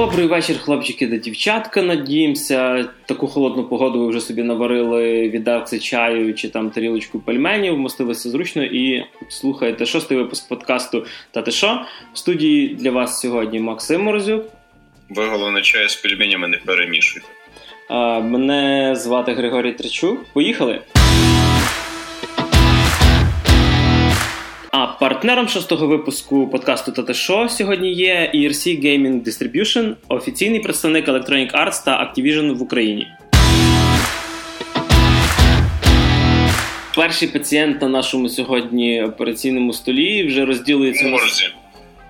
Добрий вечір, хлопчики та дівчатка. Надіємося, таку холодну погоду ви вже собі наварили відерце чаю чи там тарілочку пельменів, вмостилися зручно і слухаєте шостий випуск подкасту Та ти що? В студії для вас сьогодні Максим Морозюк. Ви головне чай з пельменями не перемішуйте. Мене звати Григорій Тричук. Поїхали. А партнером шостого випуску подкасту «Та Шо» сьогодні є ERC Gaming Distribution, офіційний представник Electronic Arts та Activision в Україні. Перший пацієнт на нашому сьогодні операційному столі вже розділується. Морзі.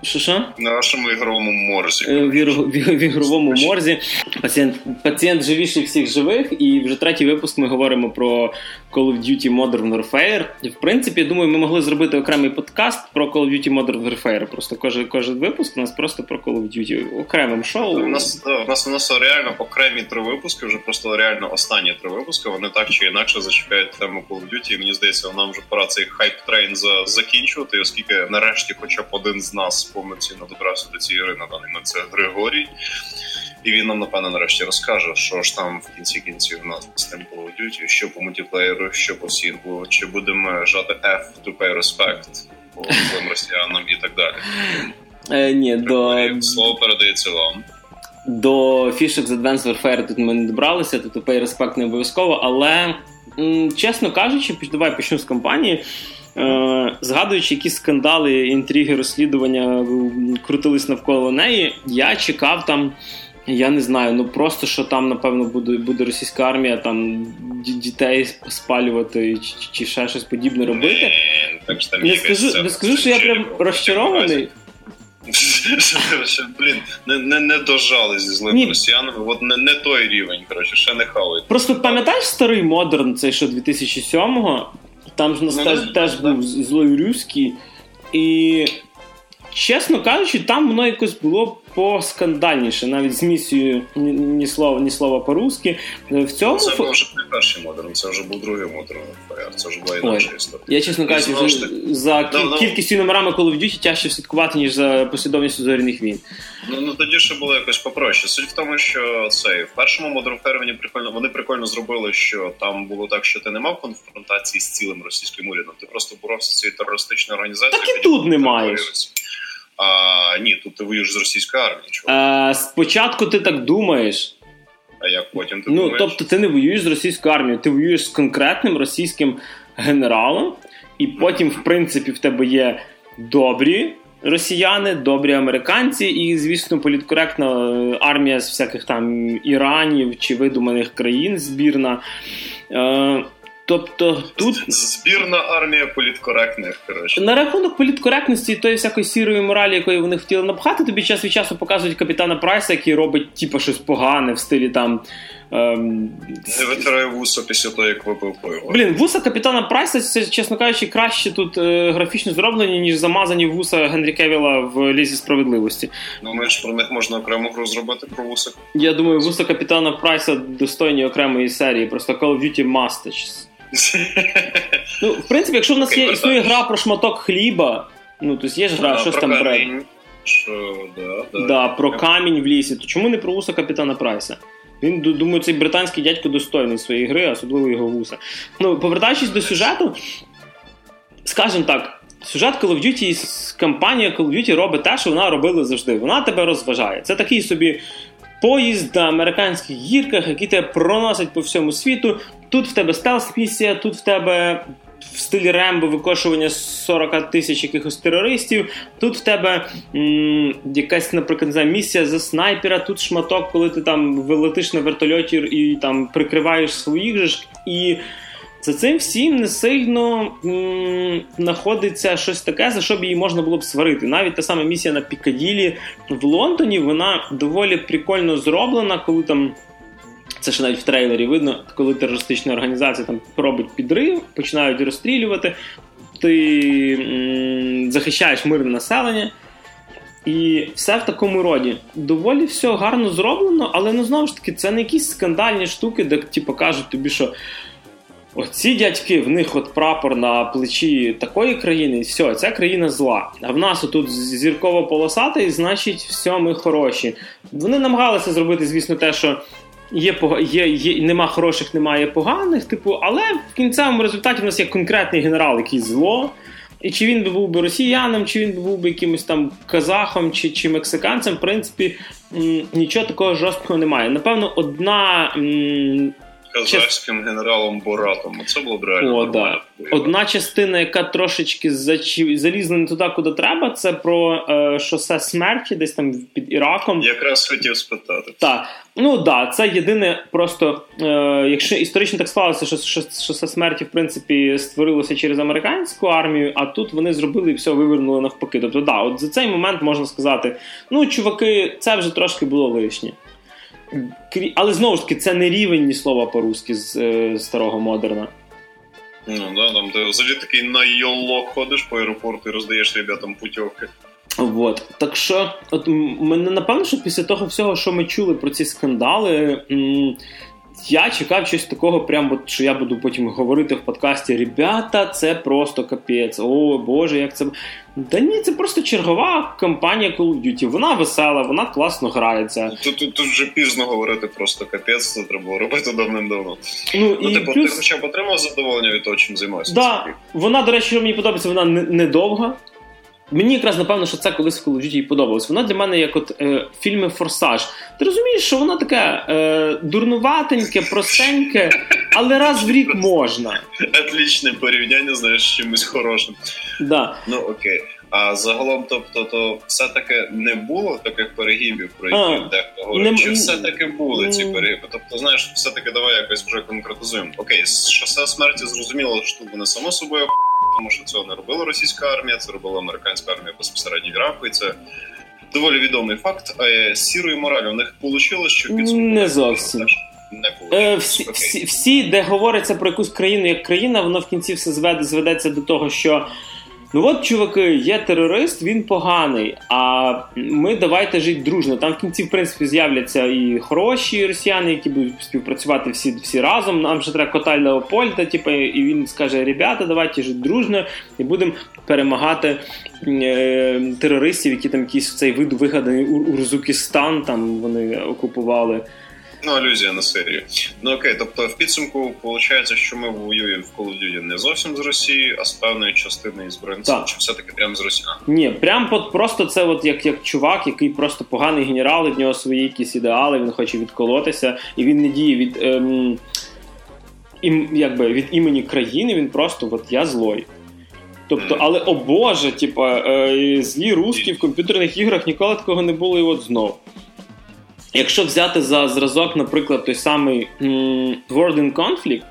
Що що? На нашому ігровому морзі. Е, В, в, в ігровому морзі. Пацієнт, пацієнт живіший всіх живих, і вже третій випуск ми говоримо про Call of Duty Modern Warfare. В принципі, я думаю, ми могли зробити окремий подкаст про Call of Duty Modern Warfare. Просто кожен, кожен випуск у нас просто про Call of Duty окремим шоу. У нас, да, у нас у нас реально окремі три випуски, вже просто реально останні три випуски. Вони так чи інакше зачіпляють тему Call of Duty. І мені здається, нам вже пора цей хайп трейн закінчувати, оскільки нарешті, хоча б один з нас повноцінно добрався до цієї гри на даний момент це Григорій. І він нам, напевно, нарешті розкаже, що ж там в кінці кінців у нас з тим Call of Duty, що по мультиплеєру, що по сінглу, чи будемо жати F to pay respect по злим росіянам і так далі. Е, ні, до, Слово передається вам. до Fishx Advanced Warfare тут ми не добралися, тут тупий респект не обов'язково, але м, чесно кажучи, давай почну з кампанії. Е, згадуючи, які скандали, інтриги, розслідування крутились навколо неї, я чекав там. Я не знаю, ну просто що там, напевно, буде буде російська армія там дітей спалювати чи, чи, ще щось подібне робити. Ні, так Не скажу, не скажу, що я прям розчарований. Блін, не, не, не дожали зі злими росіянами, от не, не той рівень, коротше, ще не хавають. Просто пам'ятаєш старий модерн, цей що 2007-го, там ж нас Ну, теж, теж був злой Рюський. І чесно кажучи, там воно якось було поскандальніше, навіть з місією ні, слова, ні слова по-русски. В цьому Це був вже не перший модерн, це вже був другий модерн ФР, це вже була інакша історія. я, чесно кажучи, за, за Да, да. кількістю номерами Call of Duty тяжче слідкувати, ніж за послідовністю зоряних війн. Ну, ну тоді ще було якось попроще. Суть в тому, що цей в першому Modern Warfare вони прикольно вони прикольно зробили, що там було так, що ти не мав конфронтації з цілим російським урядом, ти просто боровся з цією терористичною організацією. Так і тут не маєш. А, ні, тут ти воюєш з російською армією. чувак. Е, спочатку ти так думаєш. А як потім ти Ну, думаєш? тобто ти не воюєш з російською армією, ти воюєш з конкретним російським генералом, і потім, в принципі, в тебе є добрі росіяни, добрі американці, і, звісно, політкоректна е, армія з всяких там Іранів чи видуманих країн збірна. Е, тобто тут. Збірна армія політкоректних, коротше. На рахунок політкоректності і тої всякої сірої моралі, якої вони хотіли напхати, тобі час від часу показують капітана Прайса, який робить типу, щось погане в стилі там. Ем, Не витирає вуса після того, як випив пиво. Блін, вуса капітана Прайса, це, чесно кажучи, краще тут е, графічно зроблені, ніж замазані вуса Генрі Кевіла в Лізі справедливості. Думаєш, про них можна окрему гру зробити про вуса? Я думаю, вуса капітана Прайса достойні окремої серії, просто Call of Duty Mustaches. Ну, в принципі, якщо в нас є існує гра про шматок хліба, ну то є ж гра, щось там бред. Що, да, да. Да, про камінь в лісі. То чому не про вуса капітана Прайса? Він думаю, цей британський дядько достойний своєї гри, особливо його вуса. Ну, повертаючись до сюжету, скажімо так, сюжет Call of Duty, кампанія Call of Duty робить те, що вона робила завжди. Вона тебе розважає. Це такий собі поїзд на американських гірках, які тебе проносить по всьому світу. Тут в тебе стелс-місія, тут в тебе в стилі Рембо викошування 40 тисяч якихось терористів. Тут в тебе м, якась, наприклад, знаю, місія за снайпера, тут шматок, коли ти там вилетиш на вертольоті і там прикриваєш своїх же. І за цим всім не сильно знаходиться щось таке, за що б її можна було б сварити. Навіть та сама місія на Пікаділі в Лондоні, вона доволі прикольно зроблена, коли там. Це ще навіть в трейлері видно, коли терористична організація там робить підрив, починають розстрілювати, ти захищаєш мирне населення. І все в такому роді. Доволі все гарно зроблено, але ну знову ж таки, це не якісь скандальні штуки, де типу, кажуть тобі, що Оці дядьки, в них от прапор на плечі такої країни, і все, ця країна зла. А в нас отут зірково полосатий, значить, все, ми хороші. Вони намагалися зробити, звісно, те, що є є, є, нема хороших, немає поганих, типу, але в кінцевому результаті в нас є конкретний генерал, який зло. І чи він би був би росіяном, чи він би був би якимось там казахом чи чи мексиканцем, в принципі, нічого такого жорсткого немає. Напевно, одна казахським генералом Боратом. Це було б реально. О, да. Одна частина, яка трошечки залізла не туди, куди треба, це про е, шосе смерті, десь там під Іраком. Якраз хотів спитати. Так. Ну так, да, це єдине, просто е, якщо історично так склалося, що шосе смерті, в принципі, створилося через американську армію, а тут вони зробили і все вивернули навпаки. Тобто, да, от за цей момент можна сказати: ну, чуваки, це вже трошки було лишнє. Але знову ж таки, це не рівень ні слова по-русски з, е, старого модерна. Ну, да, там ти взагалі такий на йолок ходиш по аеропорту і роздаєш ребятам путівки. Вот. Так що, от мене напевно, що після того всього, що ми чули про ці скандали, я чекав щось такого, прям, от, що я буду потім говорити в подкасті: Ребята, це просто капець. О Боже, як це. Та ні, це просто чергова кампанія Call of Duty. Вона весела, вона класно грається. Тут тут, тут вже пізно говорити просто капець, це треба було робити давним-давно. Ну, ну і типу, плюс... ти хоча б отримав задоволення від того, чим займаєшся. Да, Вона, до речі, що мені подобається, вона недовга. Мені якраз напевно, що це колись в Call of Duty подобалось. Вона для мене як от е, фільми Форсаж. Ти розумієш, що воно таке е, дурнуватеньке, простеньке, але раз в рік можна. Отлічне порівняння, знаєш, з чимось хорошим. Да. Ну окей. А загалом, тобто, то все-таки не було таких перегибів, про які дехто говорить. Чи все-таки були ці перегиби? Тобто, знаєш, все-таки давай якось вже конкретизуємо. Окей, шосе смерті зрозуміло, що не само собою тому що цього не робила російська армія, це робила американська армія безпосередньо в Іраку, і це доволі відомий факт. А з сірою моралі в них вийшло, що підсумку не зовсім. Не е, всі, всі, всі, де говориться про якусь країну як країна, воно в кінці все зведе, зведеться до того, що Ну от, чуваки, є терорист, він поганий. А ми давайте жити дружно. Там в кінці, в принципі, з'являться і хороші росіяни, які будуть співпрацювати всі всі разом. Нам ще треба кота Леопольда, типу, і він скаже: Ребята, давайте жити дружно і будемо перемагати е, терористів, які там якийсь цей вид вигаданий Урзукістан, там вони окупували. Ну, алюзія на серію. Ну окей, тобто в підсумку виходить, що ми воюємо в Call of Duty не зовсім з Росії, а з певної частини збройних сил, чи все-таки прямо з Росії? Ні, прям от просто це от як як чувак, який просто поганий генерал, і в нього свої якісь ідеали, він хоче відколотися, і він не діє від ем, ім, якби, від імені країни, він просто от я злой. Тобто, але о Боже, типа, е, злі русські в комп'ютерних іграх ніколи такого не було, і от знов. Якщо взяти за зразок, наприклад, той самий World in Conflict,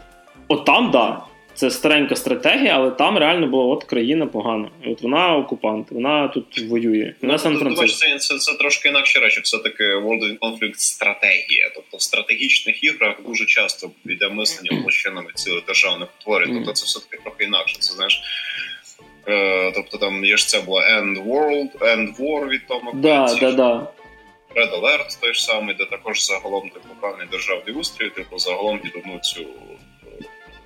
от там, да, це старенька стратегія, але там реально була от країна погана. От вона окупант, вона тут воює. Вона сан франциско це, це це трошки інакші речі. Все таки World in Conflict стратегія. Тобто в стратегічних іграх дуже часто йде мислення площинами цілих державних утворень. Тобто це все таки трохи інакше. Це знаєш. Е, тобто там є ж це була End World, End War від Тома да, да, да. Red Alert той ж самий, де також загалом типу певний державний устрій, типу загалом під одну цю е,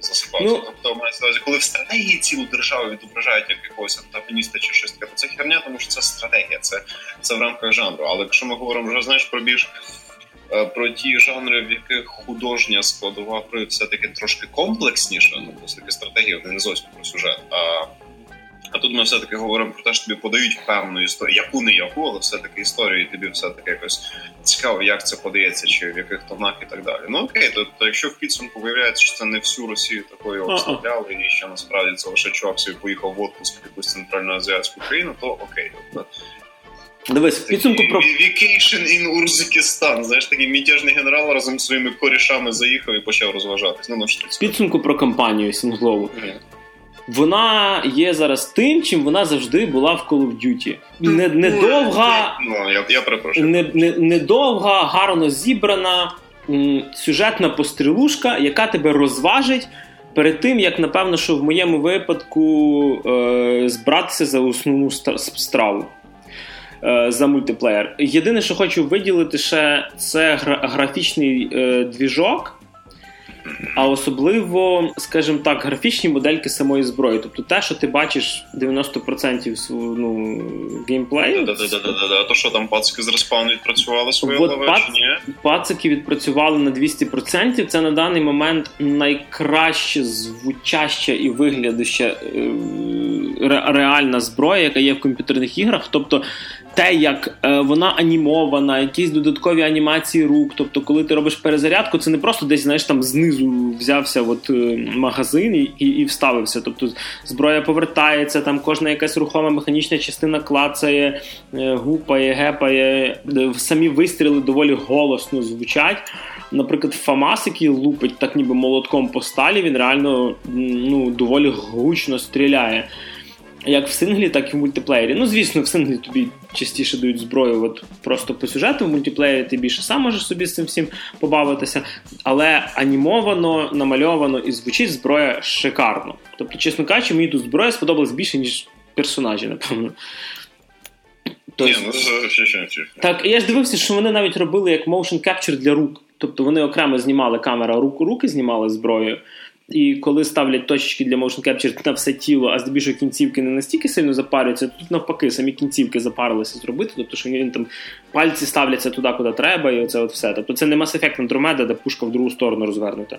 засипався. Ну, тобто мається на увазі, коли в стратегії цілу державу відображають як якогось антагоніста чи щось таке, то це херня, тому що це стратегія, це це в рамках жанру. Але якщо ми говоримо вже знаєш про більш е, про ті жанри, в яких художня складова все таки трошки комплексніша, ну все таки стратегія не зовсім про сюжет. а а тут ми все-таки говоримо про те, що тобі подають певну історію, яку не яку, але все-таки історію, і тобі все-таки якось цікаво, як це подається, чи в яких тонах і так далі. Ну окей, то, то якщо в підсумку виявляється, що це не всю Росію такою обставляли, і що насправді це лише чувак собі поїхав в отпуск в якусь центральноазіатську країну, то окей. Тобто Дивись, в підсумку про Vacation in Урзикистан. Знаєш, такий мятежний генерал разом з своїми корішами заїхав і почав розважатись. Ну, ну, В підсумку про кампанію Сінглову. Вона є зараз тим, чим вона завжди була в Call of Duty. Не, Недовга, ну, я, я перепрошую. Не, не, недовга, гарно зібрана м, сюжетна пострілушка, яка тебе розважить перед тим, як, напевно, що в моєму випадку е, збратися за основну страву. Е, за мультиплеєр. Єдине, що хочу виділити, ще це гра- графічний е, двіжок, а особливо, скажімо так, графічні модельки самої зброї. Тобто те, що ти бачиш 90% ну, геймплею. Да-да-да. То що там пацики з респаун відпрацювали свої нове, пац... чи ні? Пацики відпрацювали на 200%. Це на даний момент найкраще звучаща і виглядаща е, реальна зброя, яка є в комп'ютерних іграх. Тобто те, як е, вона анімована, якісь додаткові анімації рук. Тобто, коли ти робиш перезарядку, це не просто десь знаєш там знизу взявся от, е, магазин і, і вставився. Тобто зброя повертається, там кожна якась рухома механічна частина клацає, е, гупає, гепає. Самі вистріли доволі голосно звучать. Наприклад, Фамас, який лупить так, ніби молотком по сталі, він реально ну, доволі гучно стріляє як в синглі, так і в мультиплеєрі. Ну, звісно, в синглі тобі частіше дають зброю от просто по сюжету, в мультиплеєрі ти більше сам можеш собі з цим всім побавитися. Але анімовано, намальовано і звучить зброя шикарно. Тобто, чесно кажучи, мені тут зброя сподобалась більше, ніж персонажі, напевно. Тобто, Ні, ну, Так, я ж дивився, що вони навіть робили як motion capture для рук. Тобто вони окремо знімали камера руку, руки знімали зброєю. І коли ставлять точки для motion capture на все тіло, а здебільшого кінцівки не настільки сильно запарюються, тут навпаки, самі кінцівки запарилися зробити, тобто що він там пальці ставляться туди, куди треба, і оце от все. Тобто це не Mass Effect Andromeda, де пушка в другу сторону розвернута.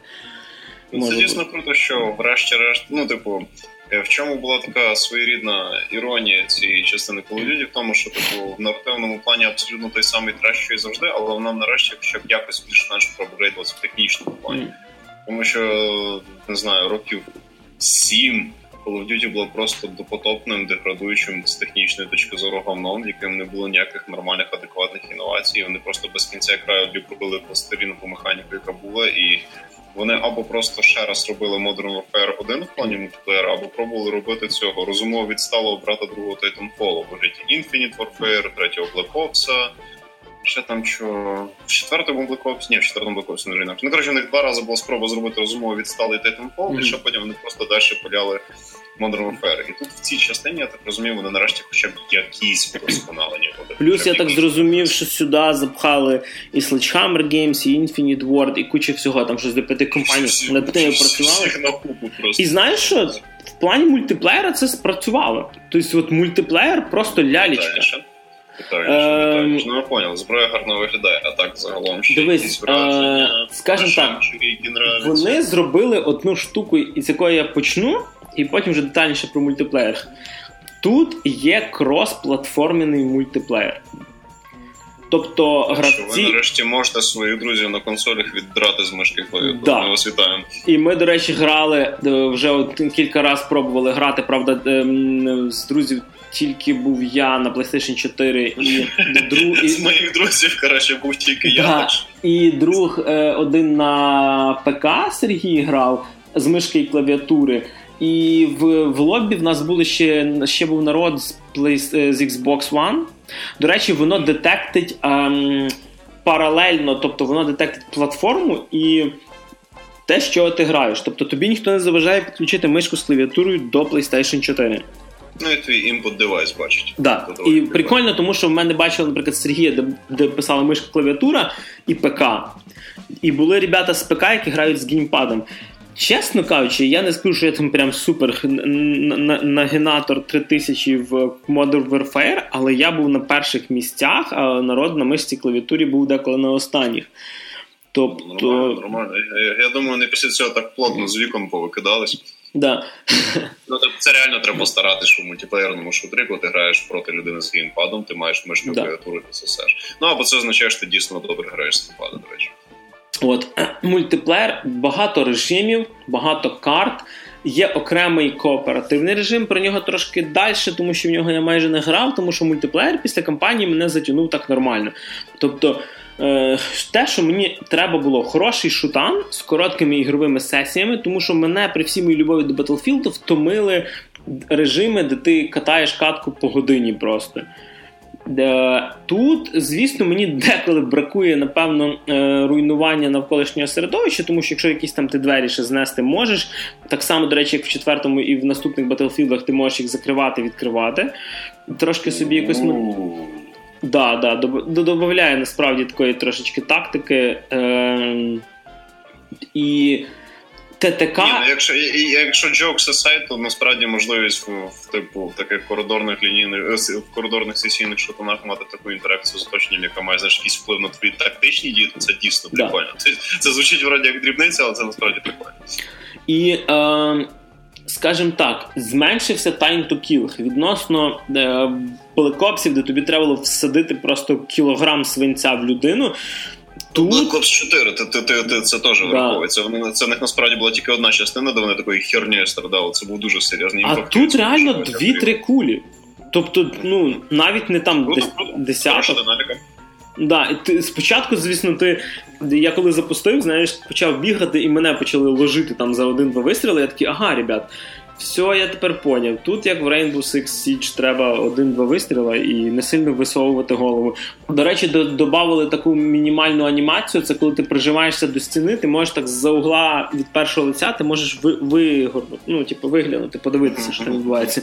Ну, це дійсно круто, що врешті-решт, ну, типу, е, в чому була така своєрідна іронія цієї частини Call of Duty, в тому, що типу в наративному плані абсолютно той самий треш, що і завжди, але вона нарешті хоча б якось більш-менш проапгрейдилася в технічному плані. Mm. Тому що не знаю, років сім Call of Duty було просто допотопним, деградуючим з технічної точки зору говном, яким не було ніяких нормальних адекватних інновацій. Вони просто без кінця краю ліпили пластиріну по механіку, яка була, і вони або просто ще раз робили Modern Warfare 1 в плані мультиплеєра, або пробували робити цього розумово відсталого брата другого Titanfall, вигляді Infinite Warfare, третього Black Ops, Ще там що в четвертому Black Ops, ні, в четвертому Black Ops не інакше. Ну, коротше, у них два рази була спроба зробити розумово відсталий Titanfall, mm-hmm. і ще потім вони просто далі поляли Modern Warfare. І тут в цій частині, я так розумію, вони нарешті хоча б якісь вдосконалення буде. Плюс я так зрозумів, що сюди запхали і Sledgehammer Games, і Infinite Ward, і куча всього, там щось до п'яти компаній над тим працювали. І знаєш що? В плані мультиплеєра це спрацювало. Тобто, от мультиплеєр просто лялічка. Питання, ну я понял, зброя гарно виглядає, а так загалом ще Дивись, якісь враження. Скажімо так, вони зробили одну штуку, із якої я почну, і потім вже детальніше про мультиплеєр. Тут є крос-платформений мультиплеєр. Тобто гравці... Ви нарешті можете своїх друзів на консолях віддрати з мишки клавіатури. Да. Ми вас вітаємо. І ми, до речі, грали е, вже кілька разів пробували грати, правда, ем, з друзів тільки був я на PlayStation 4 і друг з моїх друзів коротше, був тільки я. Да. І друг е, один на ПК Сергій грав з мишки і клавіатури. І в в лобі в нас були ще ще був народ з Play, е, з Xbox One. До речі, воно детектить ем, паралельно, тобто воно детектить платформу і те, що ти граєш. Тобто тобі ніхто не заважає підключити мишку з клавіатурою до PlayStation 4. Ну і твій імпут девайс бачить. Да. І прикольно, тому що в мене бачили, наприклад, Сергія, де де писала мишка клавіатура і ПК. І були ребята з ПК, які грають з геймпадом. Чесно кажучи, я не скажу, що я там прям супер нагенатор 3000 в Modern Warfare, але я був на перших місцях, а народ на мишці клавіатурі був деколи на останніх. Тобто... Нормально, нормально. Я, я думаю, вони після цього так плотно з віком повикидались. Да. Ну, Це реально треба старатися, що в мультиплеєрному шутрі, коли ти граєш проти людини з геймпадом, ти маєш да. клавіатуру і сосеш. Ну або це означає, що ти дійсно добре граєш з геймпадом, до речі. От мультиплеєр, багато режимів, багато карт. Є окремий кооперативний режим, про нього трошки далі, тому що в нього я майже не грав, тому що мультиплеєр після кампанії мене затягнув так нормально. Тобто, е, те, що мені треба було хороший шутан з короткими ігровими сесіями, тому що мене при всій моїй любові до Battlefield втомили режими, де ти катаєш катку по годині просто. Тут, звісно, мені деколи бракує, напевно, е, руйнування навколишнього середовища, тому що якщо якісь там ти двері ще знести можеш, так само, до речі, як в четвертому і в наступних Battlefield ти можеш їх закривати, відкривати. Трошки собі якось. Да, да, додає насправді такої трошечки тактики. Е, І ТТК. Ні, ну, Якщо якщо jokes aside, то насправді можливість в, в типу в таких коридорних лінійних е, в коридорних сесійних шутанах мати таку інтеракцію з оточенням, яка має знаєш, якийсь вплив на твої тактичні дії, то це дійсно да. прикольно. Це, це звучить вроді як дрібниця, але це насправді прикольно. І е, скажімо так, зменшився time to kill відносно е, плекопсів, де тобі треба було всадити просто кілограм свинця в людину. Тут... Black Ops 4, ти, ти, ти, ти це теж да. враховується. Вони це в них насправді була тільки одна частина, де вони такою хернею страдали. Це був дуже серйозний А тут реально дві-три кулі. Тобто, ну навіть не там ну, десяток. Да, ти спочатку, звісно, ти я коли запустив, знаєш, почав бігати, і мене почали ложити там за один-два вистріли. Я такий, ага, ребят, все, я тепер поняв. Тут, як в Rainbow Six Siege, треба один-два вистріла і не сильно висовувати голову. До речі, додавали таку мінімальну анімацію. Це коли ти прижимаєшся до стіни, ти можеш так з-за угла від першого лиця, ти можеш ви, вигорнути, ну, типу, виглянути, подивитися, що там відбувається.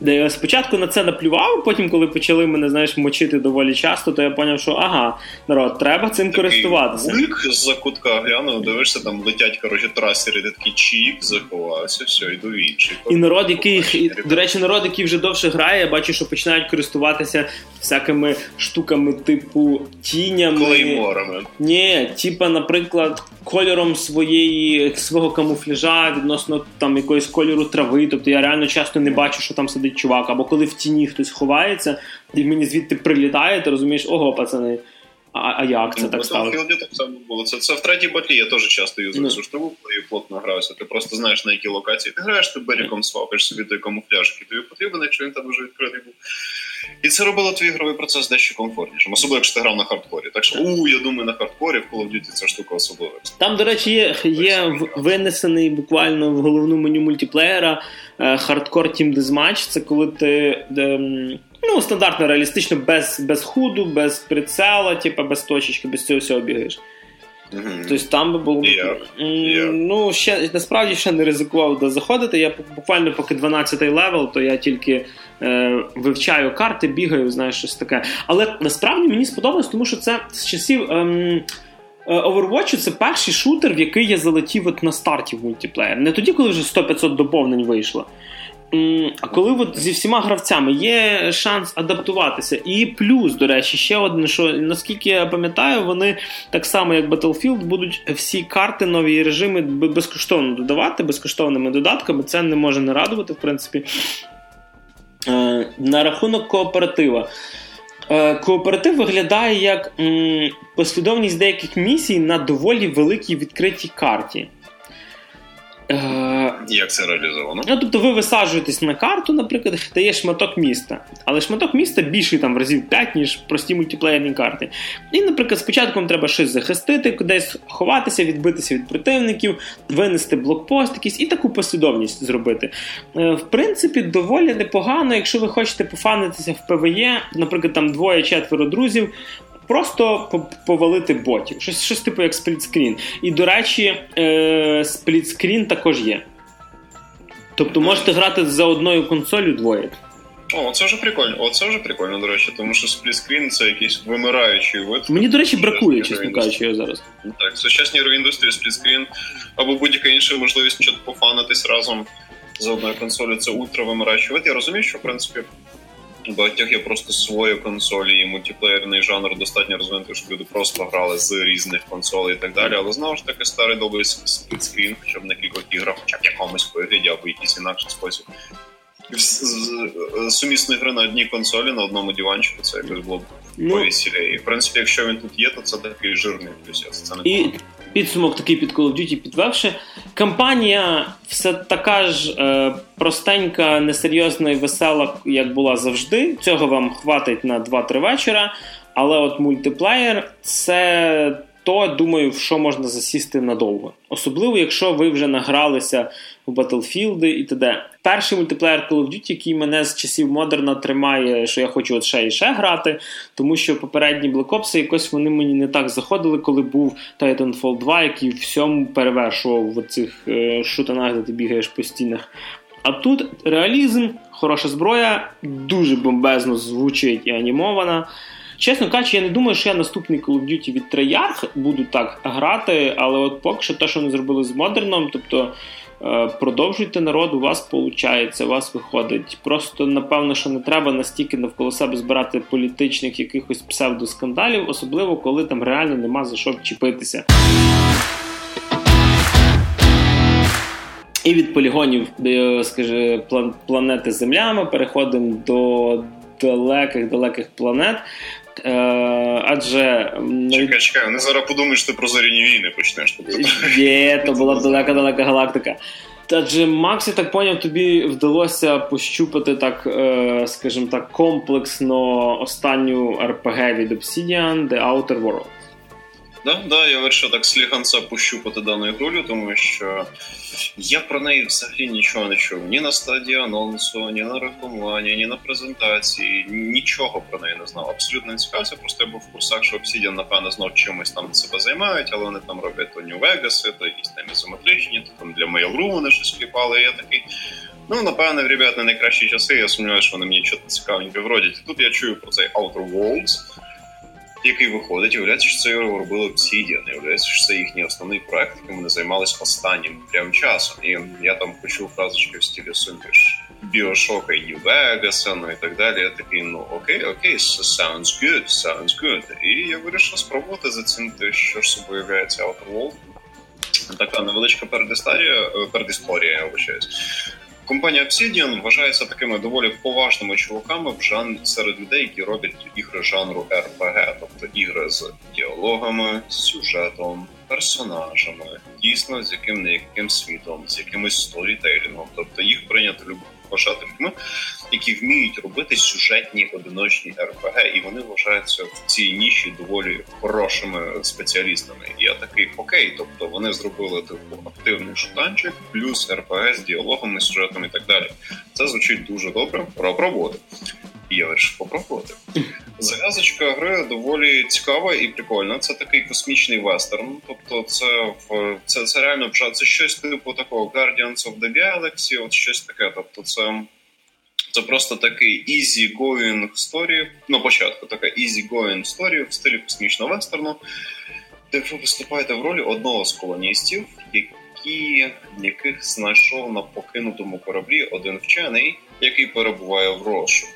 Де я спочатку на це наплював, потім, коли почали мене знаєш, мочити доволі часто, то я зрозумів, що ага, народ, треба цим такий користуватися. Вулик з-за кутка глянув, дивишся, там летять коротше, трасери, ти такий чік, заховався, все, йду в інший. І народ, який, до речі, народ, який вже довше грає, я бачу, що починають користуватися всякими штуками, типу тінями. Клейморами. Ні, типа, наприклад, кольором своєї свого камуфляжа відносно там якоїсь кольору трави. Тобто я реально часто не бачу, що там сидить чувак, або коли в тіні хтось ховається, і мені звідти прилітає, ти розумієш, ого, пацани. А а як це ну, так стало? так само було. Це це в третій батлі я теж часто юзую ну. цю штуку, коли плотно граюся. Ти просто знаєш на які локації. Ти граєш, ти беріком свапиш собі той камуфляж, який тобі потрібен, якщо він там вже відкритий був. І це робило твій ігровий процес дещо комфортнішим, особливо якщо ти грав на хардкорі. Так що у я думаю, на хардкорі в Call of Duty ця штука особлива. Там, до речі, є є винесений буквально в головну меню мультиплеєра е, хардкор Team Deathmatch. Це коли ти. Ну, стандартно, реалістично, без без худу, без прицела, типу, без точечки, без цього всього бігаєш. Mm-hmm. Тобто там би було. Yeah. Yeah. Ну, ще насправді ще не ризикував до заходити. Я буквально поки 12-й level, то я тільки е, вивчаю карти, бігаю, знаєш, щось таке. Але насправді мені сподобалось, тому що це з часів. Ем, е, Overwatch це перший шутер, в який я залетів от на старті в мультиплеєр. Не тоді, коли вже 100-500 доповнень вийшло. А коли от зі всіма гравцями є шанс адаптуватися, і плюс, до речі, ще одне, що наскільки я пам'ятаю, вони так само, як Battlefield, будуть всі карти, нові режими безкоштовно додавати, безкоштовними додатками. Це не може не радувати, в принципі. Е, на рахунок кооператива. Е, кооператив виглядає як послідовність деяких місій на доволі великій відкритій карті. Е, Як це реалізовано? Ну, Тобто ви висаджуєтесь на карту, наприклад, де є шматок міста. Але шматок міста більший там в разів 5, ніж прості мультиплеєрні карти. І, наприклад, спочатку вам треба щось захистити, кудись ховатися, відбитися від противників, винести блокпост якийсь і таку послідовність зробити. Е, в принципі, доволі непогано, якщо ви хочете пофанитися в ПВЕ, наприклад, там двоє-четверо друзів, Просто повалити ботів. Щось щось типу як сплітскрін. І, до речі, е, сплітскрін також є. Тобто можете грати за одною консолью двоє. О, це вже прикольно. О, це вже прикольно, до речі, тому що сплітскрін це якийсь вимираючий вид. Мені, до речі, бракує, чесно кажучи, його зараз. Так, в сучасній індустрії сплітскрін або будь-яка інша можливість пофанитись разом за одною консолью це ультра вимираючий вид. Я розумію, що в принципі у багатьох є просто свої консолі, і мультиплеєрний жанр достатньо розвинутий, щоб люди просто грали з різних консолей і так далі. Але знову ж таки старий добрий сплітскрін, хоча б на кількох іграх, хоча б якомусь вигляді або якийсь інакший спосіб. Сумісної гри на одній консолі, на одному диванчику, це якось було б ну, повеселіє. І в принципі, якщо він тут є, то це такий жирний плюс. Це не і підсумок такий під Call of Duty підвевши. Кампанія все така ж е, простенька, несерйозна і весела, як була завжди. Цього вам хватить на 2-3 вечора. Але от мультиплеєр це то думаю, в що можна засісти надовго. Особливо, якщо ви вже награлися в Battlefield і т.д. Перший мультиплеєр Call of Duty, який мене з часів модерна тримає, що я хочу от ще і ще грати, тому що попередні Black Ops якось вони мені не так заходили, коли був Titanfall 2, який всьому перевершував в цих е, шутанах, де ти бігаєш по стінах. А тут реалізм, хороша зброя, дуже бомбезно звучить і анімована. Чесно кажучи, я не думаю, що я наступний Call of Duty від Treyarch буду так грати, але от поки що те, що вони зробили з модерном, тобто. Е, продовжуйте народ, у вас виходить, у вас виходить. Просто напевно, що не треба настільки навколо себе збирати політичних якихось псевдоскандалів, особливо коли там реально нема за що вчепитися. І від полігонів, скажи, планети Земля ми переходимо до далеких-далеких планет. Е, адже чекай, чекай, вони зараз подумають, що ти про зоряні війни почнеш. Тобто Є, то була далека-далека галактика. Адже Макс, я так поняв, тобі вдалося пощупати так, е, скажімо так, комплексно останню RPG від Obsidian The Outer World. Да, да, я вирішив так сліганця пощупати дану ігрулю, тому що я про неї взагалі нічого не чув. Ні на стадії анонсу, ні на рекламуванні, ні на презентації, нічого про неї не знав. Абсолютно не цікавився. Просто я був в курсах, що Obsidian, напевно, знов чимось там себе займають, але вони там роблять то Vegas, то якісь там ізометричні, то там для Mail.ru вони щось кліпали. Я такий. Ну, напевне, в ребят, на найкращі часи. Я сумніваюся, що вони мені щось цікавеньке вродять. Тут я чую про цей Outer Worlds який виходить, виявляється, що це його робили Obsidian, виявляється, що це їхній основний проект, яким вони займалися останнім прям часом. І я там почув фразочки в стилі суміш Біошока і New ну і так далі. Я такий, ну окей, окей, sounds good, sounds good. І я вирішив спробувати зацінити, що ж собою являється Outer World. Така невеличка передісторія, е, передісторія, я вибачаюсь. Компанія Obsidian вважається такими доволі поважними чуваками в жан серед людей, які роблять ігри жанру RPG, тобто ігри з діалогами, сюжетом, персонажами, дійсно з яким не яким світом, з якимось сторітейлінгом. Тобто їх прийнято любити вважати людьми, які вміють робити сюжетні одиночні РПГ, і вони вважаються в цій ніші доволі хорошими спеціалістами. І я такий окей, тобто вони зробили типу активний шутанчик, плюс РПГ з діалогами, сюжетом і так далі. Це звучить дуже добре. Пробувати. І я вирішив попробувати. Зав'язочка гри доволі цікава і прикольна. Це такий космічний вестерн. Тобто, це в це, це реально це щось типу такого Guardians of the Galaxy, от щось таке. Тобто, це це просто такий easy going story, Ну, початку така easy going story в стилі космічного вестерну, де ви виступаєте в ролі одного з колоністів, які яких знайшов на покинутому кораблі один вчений, який перебуває в розшуку.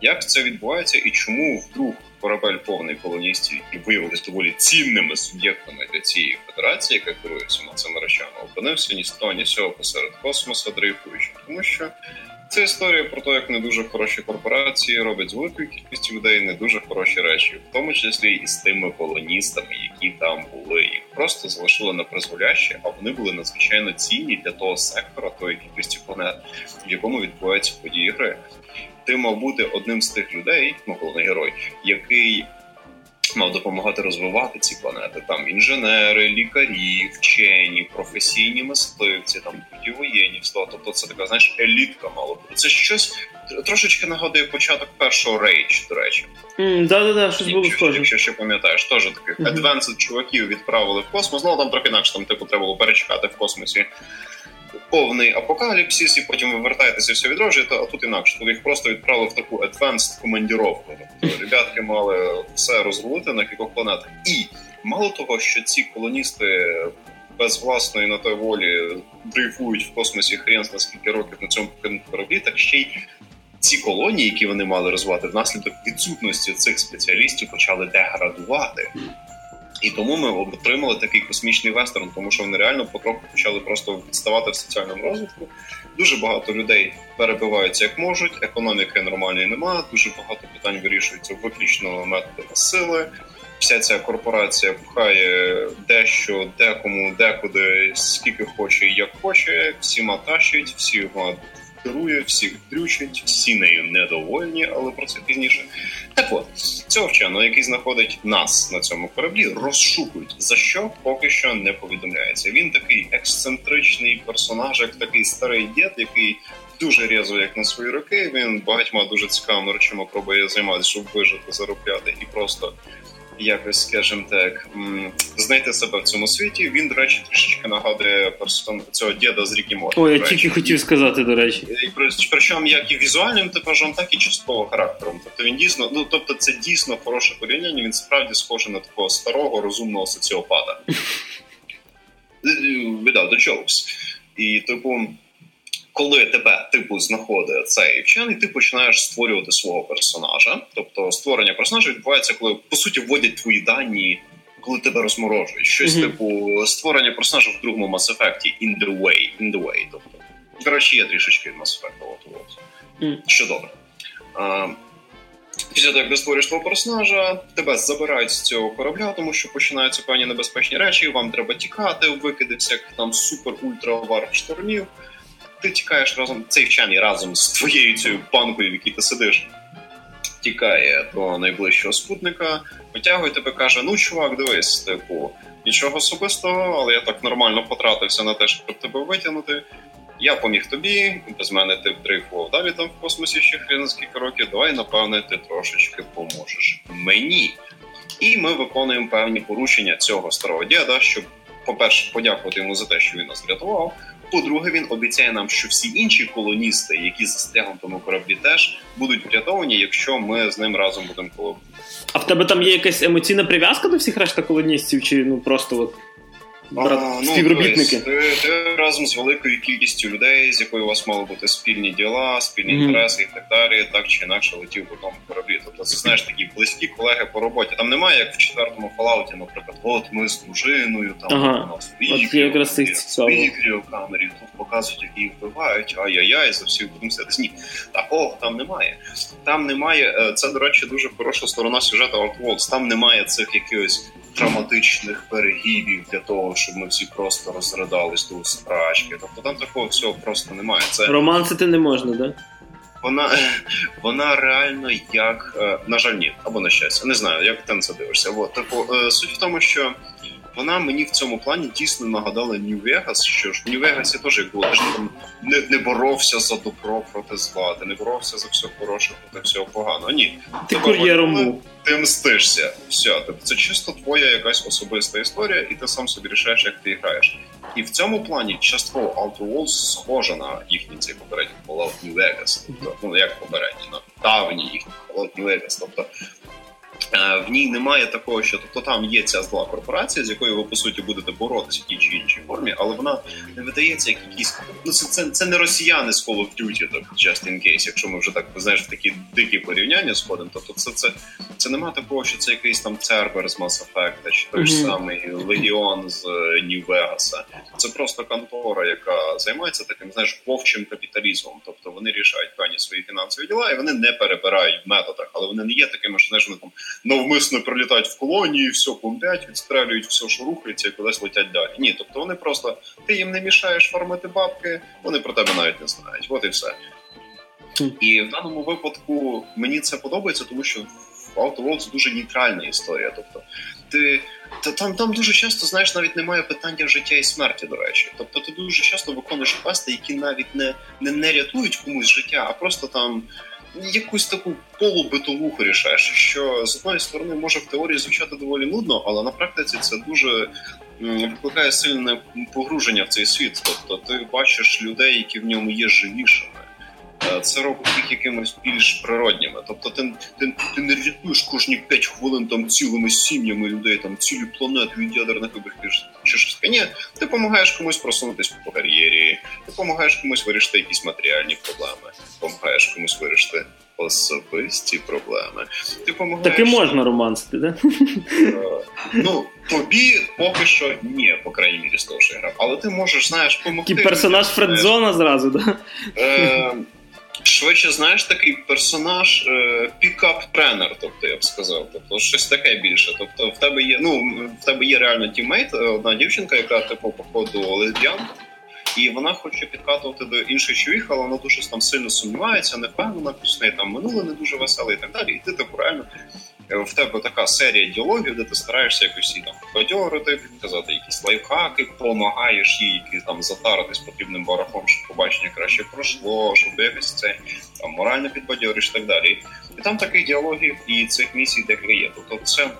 Як це відбувається і чому вдруг корабель повний колоністів, які виявилися доволі цінними суб'єктами для цієї федерації, яка керує всіма цими речами, опинився ні з того, ні сього посеред космоса, дрейфуючи, тому що. Це історія про те, як не дуже хороші корпорації роблять з великою кількістю людей не дуже хороші речі, в тому числі і з тими колоністами, які там були. Їх просто залишили на призволяще, а вони були надзвичайно цінні для того сектора, тої кількості планет, в якому відбуваються події гри ти мав бути одним з тих людей, ну головний герой, який мав допомагати розвивати ці планети. Там інженери, лікарі, вчені, професійні мисливці, там воєнні встала. Тобто це така знаєш елітка мало бути. Це щось трошечки нагадує початок першого рейдж, до речі. Mm, да, да, да, щось було схоже. Якщо ще пам'ятаєш, теж таких advanced чуваків відправили в космос. Ну там трохи інакше там типу треба було перечекати в космосі повний апокаліпсис, і потім ви вертаєтеся все відроджуєте, а тут інакше. Тут їх просто відправили в таку advanced командіровку. Тобто ребятки мали все розрулити на кількох планетах. І мало того, що ці колоністи без власної на той волі дрейфують в космосі хрен на скільки років на цьому кораблі, так ще й. Ці колонії, які вони мали розвивати, внаслідок відсутності цих спеціалістів почали деградувати. І тому ми отримали такий космічний вестерн, тому що вони реально потроху почали просто відставати в соціальному розвитку. Дуже багато людей перебиваються як можуть, економіки нормальної немає. Дуже багато питань вирішуються виключно методами сили. Вся ця корпорація пхає дещо, декому, декуди, скільки хоче як хоче, всіма тащить, всі керує, всіх дрючить, всі нею недовольні, але про це пізніше. Так от цього вченого, який знаходить нас на цьому кораблі, розшукують за що поки що не повідомляється. Він такий ексцентричний персонаж, як такий старий дід, який дуже різо, як на свої роки. Він багатьма дуже цікавими речами пробує займатися, щоб вижити, заробляти і просто. Якось, скажімо так, знайти себе в цьому світі. Він, до речі, трішечки нагадує персон цього діда з Рікі Морті. О, я тільки хотів сказати, до речі. І Причому як і візуальним типажом, так і частково характером. Тобто він дійсно, ну тобто, це дійсно хороше порівняння. Він справді схожий на такого старого розумного соціопата. Without the jokes. І типу коли тебе типу знаходить цей вчений, ти починаєш створювати свого персонажа. Тобто створення персонажа відбувається, коли по суті вводять твої дані, коли тебе розморожують. Щось mm-hmm. типу створення персонажа в другому Mass Effect in the way. In the way. Тобто, до речі, є трішечки від Mass Effect. От, от. Mm. Що добре. А, Після того, як ти створюєш твого персонажа, тебе забирають з цього корабля, тому що починаються певні небезпечні речі. Вам треба тікати, викиди всяких там супер-ультра варп штормів ти тікаєш разом, цей вчений разом з твоєю цією банкою, в якій ти сидиш, тікає до найближчого спутника, витягує тебе, каже: Ну, чувак, дивись, типу, нічого особистого, але я так нормально потратився на те, щоб тебе витягнути. Я поміг тобі, без мене ти дрейфував далі там в космосі ще хрін скільки років. Давай, напевне, ти трошечки поможеш мені. І ми виконуємо певні порушення цього старого діда, щоб, по-перше, подякувати йому за те, що він нас врятував. По-друге, він обіцяє нам, що всі інші колоністи, які застрягли в тому кораблі, теж будуть врятовані, якщо ми з ним разом будемо коло. А в тебе там є якась емоційна прив'язка до всіх решта колоністів, чи ну просто от брат, ну, співробітники. Ти, ти разом з великою кількістю людей, з якою у вас мали бути спільні діла, спільні mm-hmm. інтереси і так далі, так чи інакше летів в одному кораблі. Тобто це знаєш такі близькі колеги по роботі. Там немає як в четвертому фалауті, наприклад, от ми з дружиною, там ага. у нас вікрі в камері, тут показують, як їх вбивають, ай-яй-яй, за всіх будемо сидіти. Ні, такого там немає. Там немає. Е, це, до речі, дуже хороша сторона сюжету Outworlds. Там немає цих якихось драматичних перегибів для того, щоб ми всі просто розридались до страчки. Тобто там такого всього просто немає. Це романсити не можна, да? Вона вона реально як е, на жаль, ні, або на щастя, не знаю, як ти на це дивишся. Бо типу, е, суть в тому, що вона мені в цьому плані дійсно нагадала Нью-Вегас, що ж в Нью-Вегасі теж як було, ти ж там не, не боровся за добро проти зла, ти не боровся за все хороше проти всього поганого. Ні, ти кур'єром був. Ти мстишся. Все, тобто це чисто твоя якась особиста історія, і ти сам собі рішаєш, як ти граєш. І в цьому плані частково Outer Worlds схожа на їхній цей попередній Fallout New Vegas. Тобто, ну як попередній, на давній їхній Fallout New Vegas. Тобто в ній немає такого, що тобто там є ця зла корпорація, з якою ви по суті будете боротися в тій чи іншій формі, але вона не видається як якісь. Ну це це, це не росіяни з Call of Duty, так just in case, якщо ми вже так знаєш в такі дикі порівняння сходимо, тобто це це це нема такого, що це якийсь там Цербер з Mass Effect, чи той ж самий Легіон з Нью-Вегаса. Це просто контора, яка займається таким знаєш вовчим капіталізмом. Тобто вони рішають певні свої фінансові діла, і вони не перебирають в методах, але вони не є такими, що знаєш, вони там навмисно прилітають в колонії, все бомблять, відстрелюють все, що рухається, і кудись летять далі. Ні, тобто вони просто ти їм не мішаєш фармити бабки, вони про тебе навіть не знають. От і все. І в даному випадку мені це подобається, тому що в Outer Worlds дуже нейтральна історія. Тобто, ти та там там дуже часто знаєш, навіть немає питання життя і смерті, до речі. Тобто, ти дуже часто виконуєш квести, які навіть не, не, не рятують комусь життя, а просто там якусь таку полубитовуху рішаєш, що з одної сторони може в теорії звучати доволі нудно, але на практиці це дуже викликає сильне погруження в цей світ. Тобто ти бачиш людей, які в ньому є живішими. Е, це робить їх якимось більш природніми. Тобто, ти ти, ти не рятуєш кожні 5 хвилин там цілими сім'ями людей, там цілі планети від ядерних вибухів чи щось. Ні, ти допомагаєш комусь просунутися по кар'єрі, ти допомагаєш комусь вирішити якісь матеріальні проблеми, допомагаєш комусь вирішити. Особисті проблеми. Ти помагаєш... Так і можна романсити, да? Е, ну, тобі поки що ні, по крайній мірі, з того, що я грав. Але ти можеш, знаєш, допомогти. Такий персонаж Фредзона зразу, да? Е, швидше знаєш такий персонаж е, пікап-тренер, тобто я б сказав. Тобто щось таке більше. Тобто, в тебе є ну в тебе є реально тіммейт, е, одна дівчинка, яка типу походу лесбіянка, і вона хоче підкатувати до інших чоловік, але вона дуже там сильно сумнівається, не впевнена, плюс неї там минуле не дуже веселе і так далі. І ти типу реально в тебе така серія діалогів, де ти стараєшся якось її там бадьорити, казати якісь лайфхаки, допомагаєш їй які, там затаритись потрібним барахом, щоб побачення краще пройшло, щоб якось це там морально підбадьориш і так далі. І там таких діалогів і цих місій декілька є. Тобто це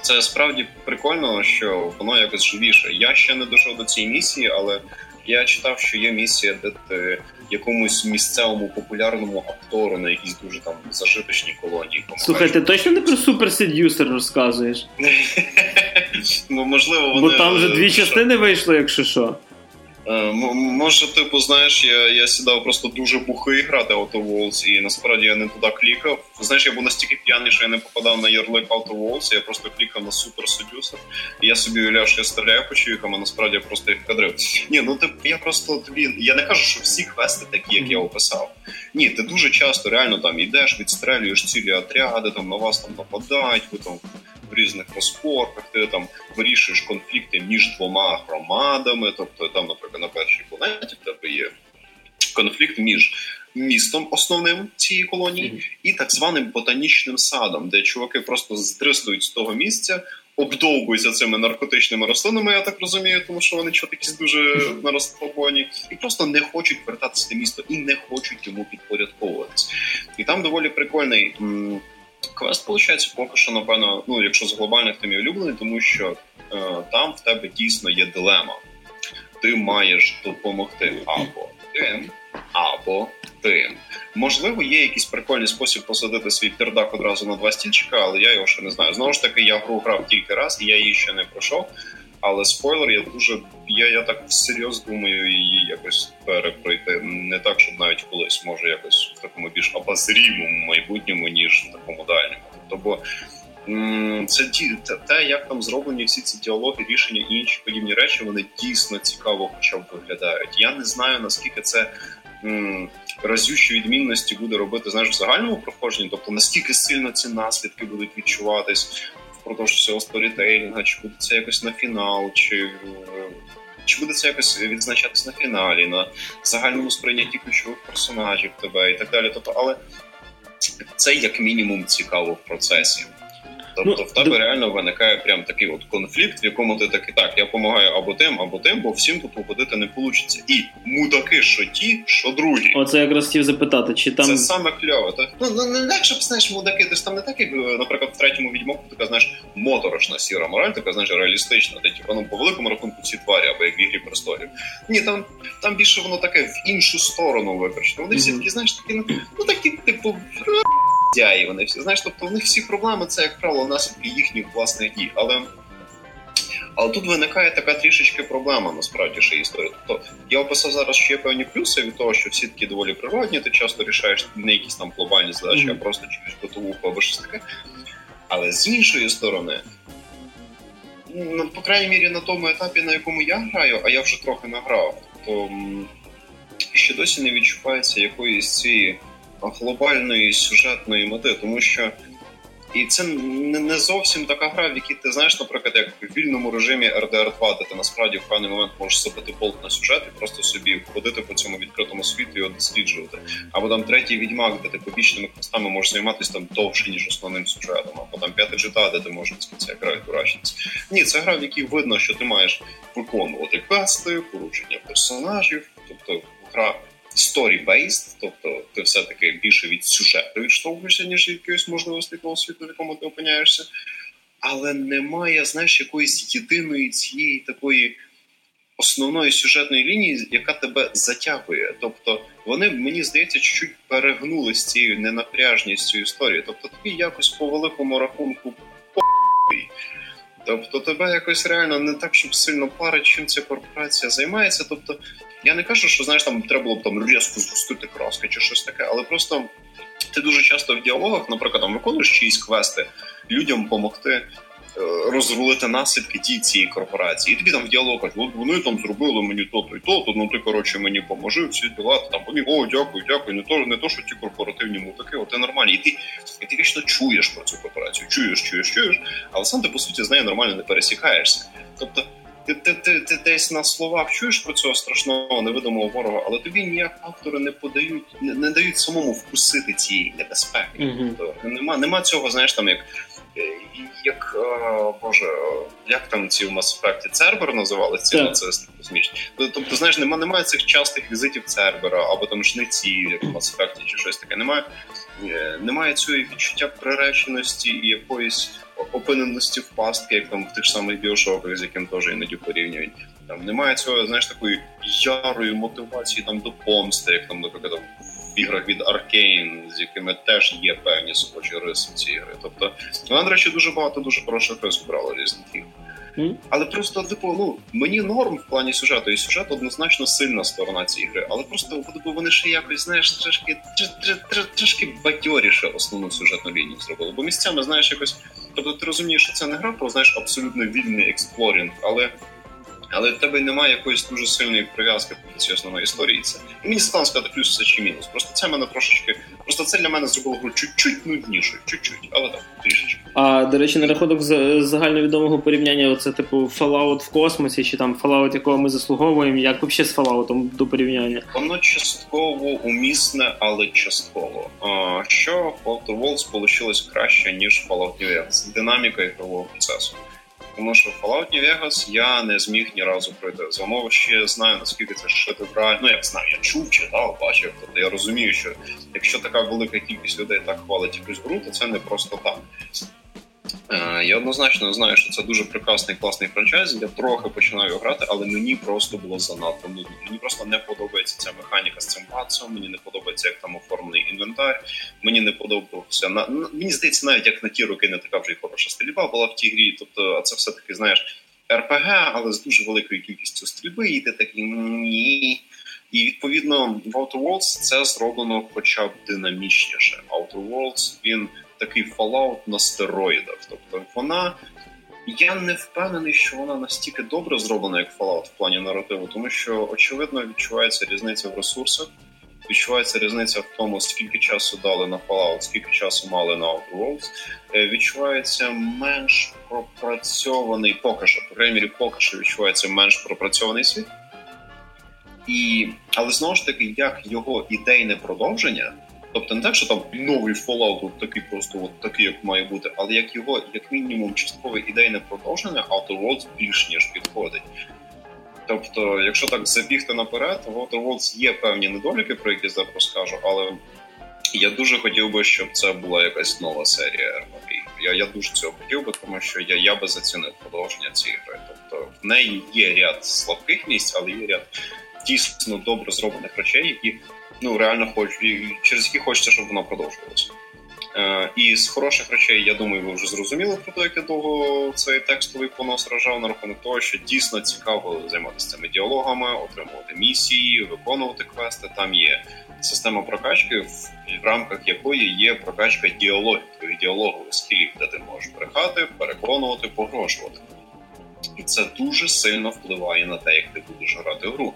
це справді прикольно, що воно якось живіше. Я ще не дійшов до цієї місії, але я читав, що є місія, де ти якомусь місцевому популярному актору на якійсь дуже там зажиточній колонії. Слухай, ти точно не про суперседюсер розказуєш? ну можливо, вони... бо там вже дві частини вийшло, якщо що. Е, може, типу, знаєш, я я сідав просто дуже бухий грати Outer Walls, і насправді я не туди клікав. Знаєш, я був настільки п'яний, що я не попадав на ярлик Outer Walls, я просто клікав на Super Seducer, і я собі уявляв, що я стріляю по чоловікам, а насправді я просто їх кадрив. Ні, ну ти я просто тобі. Я не кажу, що всі квести такі, як я описав. Ні, ти дуже часто реально там йдеш, відстрелюєш цілі отряди, там на вас там нападають, ви там в різних розпорках, ти там вирішуєш конфлікти між двома громадами. Тобто, там, наприклад, на першій планеті в тебе є конфлікт між містом основним цієї колонії і так званим ботанічним садом, де чуваки просто здристують з того місця. Обдовбуються цими наркотичними рослинами, я так розумію, тому що вони чого якісь дуже нарозпобоні, і просто не хочуть вертатися в місто і не хочуть йому підпорядковуватись. І там доволі прикольний м- Квест, виходить, поки що, напевно, ну, якщо з глобальних тим улюблений, тому що е, там в тебе дійсно є дилема. Ти маєш допомогти або тим, або тим. Можливо, є якийсь прикольний спосіб посадити свій пердак одразу на два стільчика, але я його ще не знаю. Знову ж таки, я гру грав тільки раз, і я її ще не пройшов. Але спойлер, я дуже я я так всерйоз думаю її якось перепройти. Не так, щоб навіть колись може якось в такому більш обозрімому майбутньому, ніж в такому дальньому. Тобто це ті те, як там зроблені всі ці діалоги, рішення і інші подібні речі, вони дійсно цікаво, хоча б виглядають. Я не знаю наскільки це. Разючі відмінності буде робити знаєш, в загальному проходженні, тобто наскільки сильно ці наслідки будуть відчуватись, впродовж всього сторітейлінга, чи буде це якось на фінал, чи чи буде це якось відзначатись на фіналі, на загальному сприйнятті ключових персонажів тебе і так далі. Тобто, але це як мінімум цікаво в процесі. Тобто ну, в тебе реально виникає прям такий от конфлікт, в якому ти такий так, я допомагаю або тим, або тим, бо всім тут угодити не вийде. І мудаки, що ті, що другі. Оце якраз хотів запитати, чи там це саме кльове. Та ну не ну, легше б знаєш, мудаки, ти ж там не так, як, наприклад, в третьому відьмоку така знаєш моторошна сіра мораль, така знаєш реалістична. Ти типу, ну по великому рахунку ці тварі, або як в ігрі престолів. Ні, там там більше воно таке в іншу сторону викричено. Вони mm-hmm. всі такі, знаєш, такі ну, ну такі, типу і вони всі знаєш, тобто в них всі проблеми це, як правило, наслідки їхніх власних дій. Але але тут виникає така трішечки проблема, насправді ще історія. Тобто я описав зараз, що є певні плюси від того, що всі такі доволі природні, ти часто рішаєш не якісь там глобальні задачі, mm-hmm. а просто чуєш готовуху або щось таке. Але з іншої сторони, ну, по крайній мірі на тому етапі, на якому я граю, а я вже трохи награв, то ще досі не відчувається якоїсь цієї глобальної сюжетної мети, тому що і це не зовсім така гра, в якій ти знаєш, наприклад, як в вільному режимі RDR 2, де ти насправді в певний момент можеш забити болт на сюжет і просто собі ходити по цьому відкритому світу і його досліджувати. Або там третій відьмак, де ти побічними квестами можеш займатися там довше, ніж основним сюжетом, або там п'ятий джета, де ти можеш це грати дурачність. Ні, це гра, в якій видно, що ти маєш виконувати квести, поручення персонажів, тобто гра story-based, тобто ти все-таки більше від сюжету відштовхуєшся, ніж від якоїсь можливості того світу, в якому ти опиняєшся. Але немає, знаєш, якоїсь єдиної цієї такої основної сюжетної лінії, яка тебе затягує. Тобто вони, мені здається, чуть-чуть перегнули з цією ненапряжністю історії. Тобто тобі якось по великому рахунку по***й. Тобто тебе якось реально не так, щоб сильно парить, чим ця корпорація займається. Тобто, я не кажу, що знаєш, там треба було б там різко згустити краски чи щось таке, але просто ти дуже часто в діалогах, наприклад, там виконуєш чиїсь квести, людям допомогти Е, розрулити наслідки ті цієї корпорації. І тобі там в діалогах, от вони там зробили мені то-то і то, то ну ти коротше мені поможи, всі діла, там вони о, дякую, дякую. Не то не то, що ті корпоративні мутаки, от ти нормальні. І ти і ти вічно чуєш про цю корпорацію, чуєш, чуєш, чуєш, але сам ти по суті з нею нормально не пересікаєшся. Тобто. Ти ти, ти, ти десь на словах чуєш про цього страшного невидимого ворога, але тобі ніяк автори не подають, не, не дають самому вкусити цієї небезпеки. Mm-hmm. Тобто нема нема цього, знаєш, там як як боже, як там ці в Mass Effect Цербер називали ці нацисти космічні. Тобто, знаєш, немає, немає цих частих візитів Цербера або там шниці, як в Mass Effect чи щось таке. Немає е, немає цього відчуття приреченості і якоїсь опиненості в пастки, як там в тих самих біошоках, з яким теж іноді порівнюють. Там немає цього, знаєш, такої ярої мотивації там до помсти, як там, наприклад, в іграх від Аркейн, з якими теж є певні схожі риси в цій ігри. Тобто, вона, до речі, дуже багато дуже хороших рис брала різних. Mm. Але просто, типу, ну мені норм в плані сюжету, і сюжет однозначно сильна сторона цієї гри. Але просто типу, вони ще якось, знаєш, трошки трошки бадьоріше основну сюжетну лінію зробили. Бо місцями, знаєш, якось. Тобто ти розумієш, що це не гра про знаєш абсолютно вільний експлорінг, але але в тебе немає якоїсь дуже сильної прив'язки до цієї основної історії. Це мені складно сказати плюс це чи мінус. Просто це мене трошечки. Просто це для мене зробило гру чуть-чуть нуднішою, чуть-чуть, але так, трішечки. А до речі, на рахунок загальновідомого порівняння, оце типу Fallout в космосі, чи там Fallout, якого ми заслуговуємо, як взагалі з Fallout до порівняння? Воно частково умісне, але частково. А, Що Outer Worlds вийшло краще ніж Fallout New Vegas. Динаміка ігрового процесу. Тому що в Fallout New Vegas я не зміг ні разу пройти. За ще знаю, наскільки це шедеврально. Ну, як знаю, я чув, читав, бачив. Тобто я розумію, що якщо така велика кількість людей так хвалить якусь гру, то це не просто так. Е, я однозначно знаю, що це дуже прекрасний класний франчайз. Я трохи починаю грати, але мені просто було занадто нудно. Мені просто не подобається ця механіка з цим пацом. Мені не подобається, як там оформлений інвентар. Мені не подобався на мені здається, навіть як на ті роки не така вже й хороша стрільба була в тій грі. Тобто, а це все таки знаєш РПГ, але з дуже великою кількістю стрільби, і ти такий ні. І відповідно в Outer Worlds це зроблено хоча б динамічніше. Outer Worlds, він такий Fallout на стероїдах. Тобто вона. Я не впевнений, що вона настільки добре зроблена, як Fallout в плані наративу, тому що очевидно відчувається різниця в ресурсах, відчувається різниця в тому, скільки часу дали на Fallout, скільки часу мали на Outer Worlds. Е, відчувається менш пропрацьований поки що, по крайній мірі, поки що відчувається менш пропрацьований світ. І, Але знову ж таки, як його ідейне продовження. Тобто не так, що там новий Fallout от такий просто от такий, як має бути, але як його, як мінімум, часткове ідейне продовження, Outer Worlds більш ніж підходить. Тобто, якщо так забігти наперед, в Outer Worlds є певні недоліки, про які зараз розкажу, але я дуже хотів би, щоб це була якась нова серія RPG. Я я дуже цього хотів би, тому що я я би зацінив продовження цієї гри. Тобто в неї є ряд слабких місць, але є ряд дійсно добре зроблених речей, які ну реально хочу, через які хочеться, щоб воно продовжувалося. Е, І з хороших речей, я думаю, ви вже зрозуміли про те, як я довго цей текстовий понос ражав на рахунок того, що дійсно цікаво займатися цими діалогами, отримувати місії, виконувати квести. Там є система прокачки, в, рамках якої є прокачка діалогів, твоїх діалогових скілів, де ти можеш брехати, переконувати, погрожувати. І це дуже сильно впливає на те, як ти будеш грати в гру.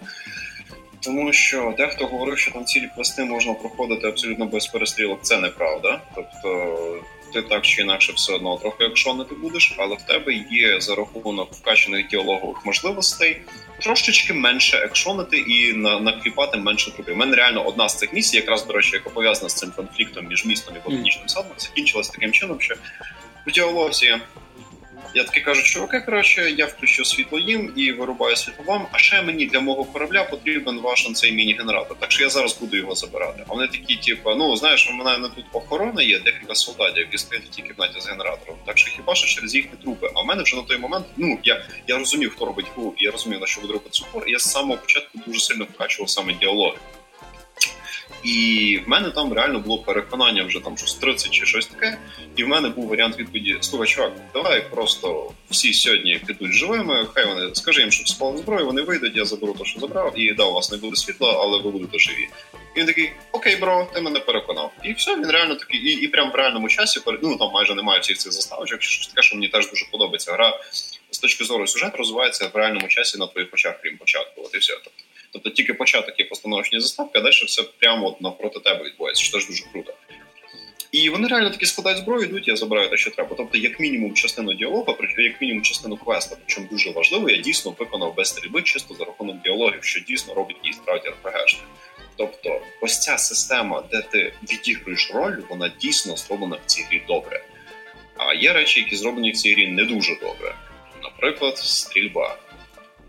Тому що дехто говорив, що там цілі квести можна проходити абсолютно без перестрілок. Це неправда. Тобто ти так чи інакше все одно трохи якщо ти будеш, але в тебе є за рахунок вкачаних діалогових можливостей трошечки менше екшонити і на накліпати менше трупів. У мене реально одна з цих місій, якраз до речі, яка пов'язана з цим конфліктом між містом і ботанічним садом, закінчилась таким чином, що в діалозі я таки кажу, чуваки, коротше, я включу світло їм і вирубаю світло вам, а ще мені для мого корабля потрібен ваш цей міні-генератор. Так що я зараз буду його забирати. А вони такі, типу, ну знаєш, у мене тут охорона є, декілька солдатів, які стоять в тій кімнаті з генератором. Так що хіба що через їхні трупи? А в мене вже на той момент, ну я я розумів, хто робить гру, я розумів, на що буде робити супор. Я з самого початку дуже сильно вкачував саме діалоги. І в мене там реально було переконання вже там щось 30 чи щось таке. І в мене був варіант відповіді: слухай, чувак, давай просто всі сьогодні підуть живими. Хай вони скажи їм, щоб спали зброю, вони вийдуть, я заберу те, що забрав, і да, у вас не буде світла, але ви будете живі. І він такий, окей, бро, ти мене переконав. І все, він реально такий, і і прямо в реальному часі ну там майже немає всіх цих заставочок, щось таке, що мені теж дуже подобається. Гра з точки зору сюжет розвивається в реальному часі на твоїх очах, крім початку. От і все. Тобто Тобто тільки початок є постановочні заставки, а далі все прямо от навпроти тебе відбувається, що теж дуже круто. І вони реально таки складають зброю, йдуть, я забираю те, що треба. Тобто, як мінімум, частину діалогу, як мінімум частину квеста, причому дуже важливо, я дійсно виконав без стрільби чисто за рахунок діалогів, що дійсно робить її справді РПГшник. Тобто, ось ця система, де ти відігруєш роль, вона дійсно зроблена в цій грі добре. А є речі, які зроблені в цій грі не дуже добре. Наприклад, стрільба.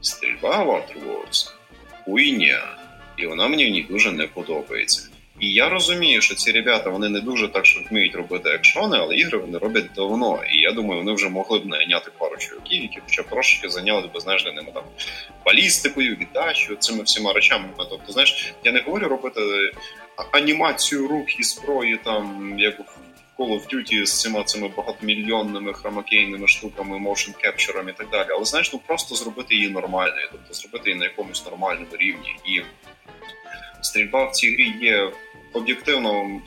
Стрільба в Outer хуйня, і вона мені в ній дуже не подобається. І я розумію, що ці ребята вони не дуже так, що вміють робити екшони, але ігри вони роблять давно. І я думаю, вони вже могли б найняти пару чоловіків, які хоча б трошки зайнялися би знаєш, ними там балістикою, віддачею, цими всіма речами. Тобто, знаєш, я не говорю робити анімацію рук і зброї, там як Call of Duty з цими цими багатомільйонними хромакейними штуками, motion capture і так далі. Але знаєш, ну просто зробити її нормальною, тобто зробити її на якомусь нормальному рівні. І стрільба в цій грі є об'єктивно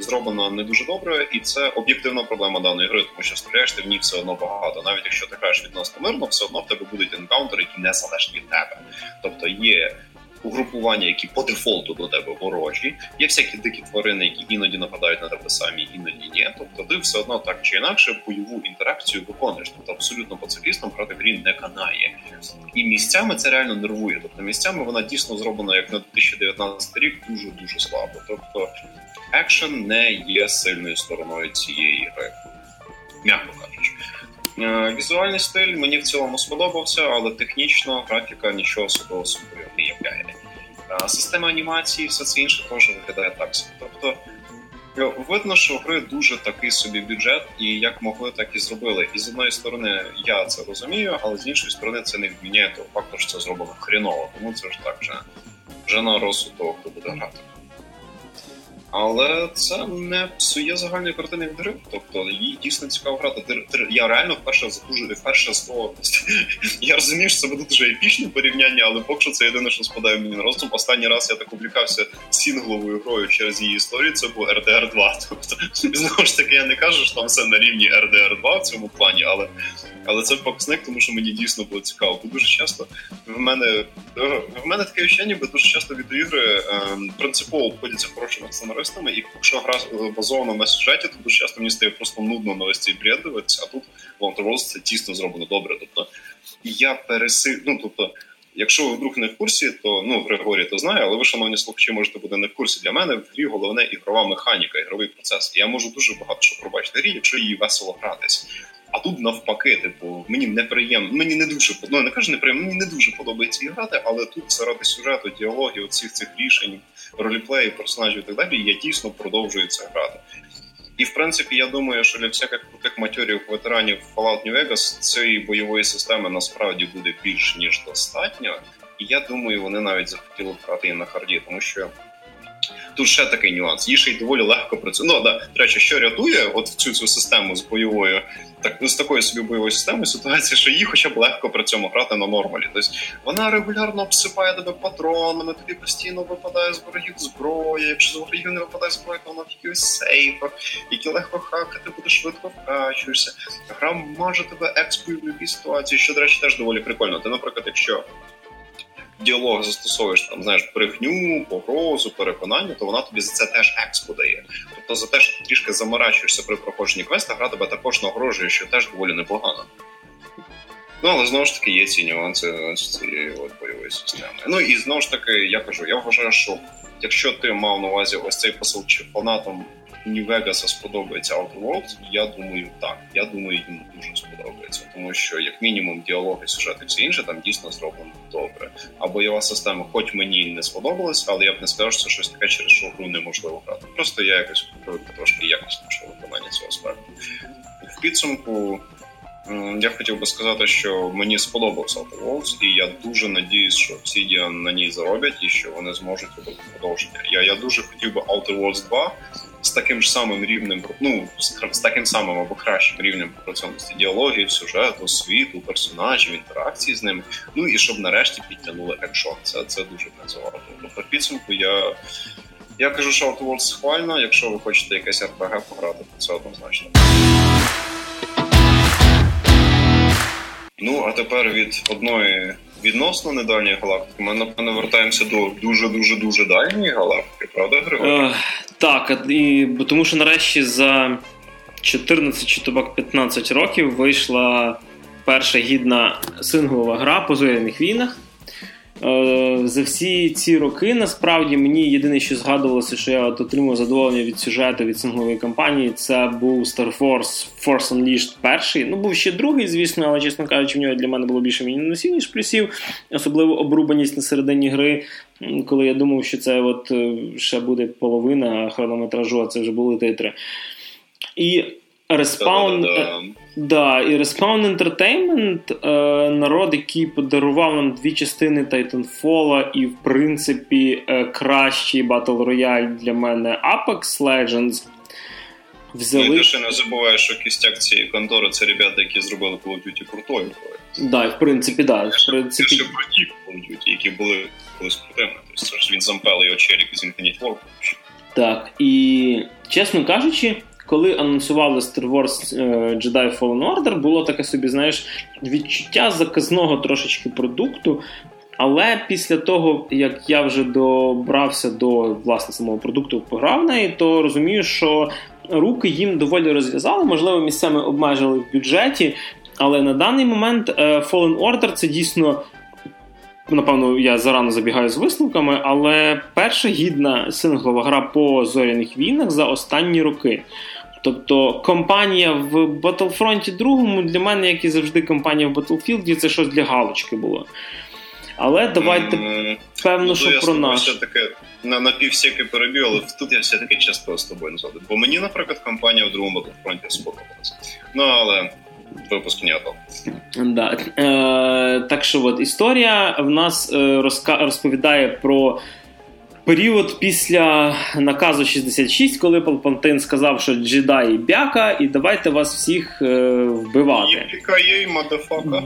зроблена не дуже добре, і це об'єктивна проблема даної гри, тому що стріляєш ти в ній все одно багато. Навіть якщо ти граєш відносно мирно, все одно в тебе будуть енкаунтери, які не залежать від тебе. Тобто є угрупування, які по дефолту до тебе ворожі, є всякі дикі тварини, які іноді нападають на тебе самі, іноді ні. Тобто ти все одно так чи інакше бойову інтеракцію виконуєш. Тобто абсолютно пацифістом проти грі не канає. І місцями це реально нервує. Тобто місцями вона дійсно зроблена як на 2019 рік дуже дуже слабо. Тобто екшен не є сильною стороною цієї гри, м'яко кажучи. Е, візуальний стиль мені в цілому сподобався, але технічно графіка нічого особливого собою не являє. Система анімації, все це інше теж виглядає так собі. Тобто е, видно, що гри дуже такий собі бюджет, і як могли, так і зробили. І з одної сторони я це розумію, але з іншої сторони це не відміняє того факту, що це зроблено хріново. Тому це ж так вже, вже на розсуд того, хто буде грати. Але це не псує загальної картини від гри. Тобто їй дійсно цікаво грати. Я реально вперше дуже вперше слово. Я розумію, що це буде дуже епічне порівняння, але поки що це єдине, що спадає мені на розум. Останній раз я так увлікався сінгловою грою через її історію. Це був RDR 2. Тобто знову ж таки, я не кажу, що там все на рівні RDR 2 в цьому плані, але але це показник, тому що мені дійсно було цікаво. Бо дуже часто в мене в мене таке відчуття, бо дуже часто відеоігри ем, принципово обходяться хорошими сценаристами, і якщо гра базована на сюжеті, то дуже часто мені стає просто нудно на весь цей бред дивитися, а тут Walter це дійсно зроблено добре. Тобто я переси... ну, тобто. Якщо ви вдруг не в курсі, то ну Григорій то знає, але ви, шановні слухачі, можете бути не в курсі. Для мене в грі головне ігрова механіка, ігровий процес. І я можу дуже багато що пробачити грі, якщо її весело гратись. А тут навпаки, типу, мені неприємно, мені не дуже ну, не кажу неприємно, мені не дуже подобається грати, але тут заради сюжету, діалогів, всіх цих рішень, роліплеї, персонажів і так далі, я дійсно продовжую це грати. І в принципі, я думаю, що для всяких крутих матьорів ветеранів Fallout New Vegas цієї бойової системи насправді буде більш ніж достатньо. І я думаю, вони навіть захотіли грати і на харді, тому що Тут ще такий нюанс. Їй ще й доволі легко працює. Ну да, до речі, що рятує от цю цю систему з бойовою, так з такою собі бойовою системою ситуація, що їй хоча б легко при цьому грати на нормалі. Тобто вона регулярно обсипає тебе патронами, тобі постійно випадає з ворогів зброя. Якщо з ворогів не випадає зброя, то вона в якихось сейфах, які легко хакати, буде швидко вкачуєшся. Гра може тебе експою в любій ситуації, що, до речі, теж доволі прикольно. Ти, наприклад, якщо діалог застосовуєш там, знаєш, брехню, погрозу, переконання, то вона тобі за це теж експо дає. Тобто за те, що ти трішки заморачуєшся при проходженні квеста, гра тебе також нагрожує, що теж доволі непогано. Ну, але знову ж таки є ці нюанси цієї от бойової системи. Ну і знову ж таки, я кажу, я вважаю, що якщо ти мав на увазі ось цей посил чи фанатом Нью-Вегаса сподобається Outer Worlds, я думаю, так. Я думаю, їм дуже сподобається, тому що як мінімум діалоги, сюжети, все інше там дійсно зроблено добре. А бойова система, хоч мені не сподобалась, але я б не сказав, що це щось таке, через що гру неможливо грати. Просто я якось трошки якісніше виконання цього аспекту. В підсумку. Я хотів би сказати, що мені сподобався Outer і я дуже надіюсь, що Obsidian на ній зароблять і що вони зможуть робити продовження. Я я дуже хотів би Outer Worlds 2 з таким ж самим рівнем, ну з таким самим або кращим рівнем пропрацьованості діалогів, сюжету, світу, персонажів, інтеракції з ними. Ну і щоб нарешті підтягнули екшон. Це це дуже працювало. По підсумку я. Я кажу, що Outer Worlds схвально, якщо ви хочете якесь RPG пограти, то це однозначно. Ну, а тепер від одної відносно недальньої галактики ми напевно вертаємося до дуже дуже дуже дальньої галактики, правда, Григорій? Е, так, і тому що нарешті за 14 чи тобак 15 років вийшла перша гідна синглова гра по зоряних війнах. Е, за всі ці роки насправді мені єдине, що згадувалося, що я от отримав задоволення від сюжету від синглової кампанії, це був Star Force Force Unleashed перший. Ну, був ще другий, звісно, але, чесно кажучи, в нього для мене було більше мінусів, ніж плюсів, особливо обрубаність на середині гри. Коли я думав, що це от е, ще буде половина хронометражу, а це вже були титри. І Respawn, да, і Respawn Entertainment, е, народ, який подарував нам дві частини Titanfall і, в принципі, е, кращий Battle Royale для мене Apex Legends. Взяли... Ну, і ти ще не забуваєш, що кістяк цієї контори це ребята, які зробили Call of Duty крутою. Да, в принципі, да. В принципі... Це ще круті Call of Duty, які були колись крутими. Тобто він зампел його челік із Infinite War. Так, і чесно кажучи, коли анонсували Star Wars е, Jedi Fallen Order, було таке собі, знаєш, відчуття заказного трошечки продукту. Але після того, як я вже добрався до власне самого продукту, пограв неї, то розумію, що руки їм доволі розв'язали, можливо, місцями обмежили в бюджеті. Але на даний момент е, Fallen Order це дійсно. Напевно, я зарано забігаю з висновками, але перша гідна синглова гра по зоряних війнах за останні роки. Тобто компанія в Battlefront 2 для мене, як і завжди, компанія в Battlefield, це щось для галочки було. Але давайте mm, певно, ну, що про нас. все-таки на напівсяки перебіг, але тут я все-таки часто з тобою не згоден. Бо мені, наприклад, компанія в другому Battlefront сподобалася. Ну, але випуск не Да. Е, Так що от історія в нас е, розповідає про період після наказу 66, коли Палпантин сказав, що джедаї бяка, і давайте вас всіх е, вбивати.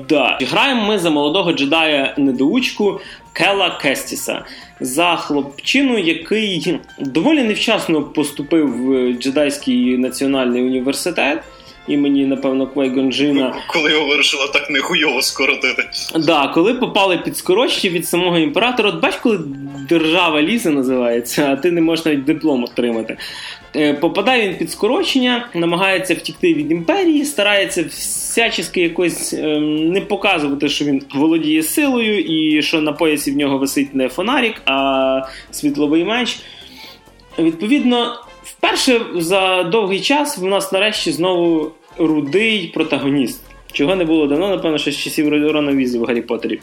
Да. Граємо ми за молодого джедая недоучку Кела Кестіса. За хлопчину, який доволі невчасно поступив в джедайський національний університет імені, напевно, Квайгонджина. Коли його вирішили так нехуйово скоротити. Да, коли попали під скорочення від самого імператора, от бач, коли держава лізе називається, а ти не можеш навіть диплом отримати. Е, попадає він під скорочення, намагається втікти від імперії, старається всячески якось ем, не показувати, що він володіє силою, і що на поясі в нього висить не фонарик, а світловий меч. Відповідно, вперше за довгий час в нас нарешті знову рудий протагоніст. Чого не було давно, напевно, ще з часів Рона Візі в Гаррі Поттері.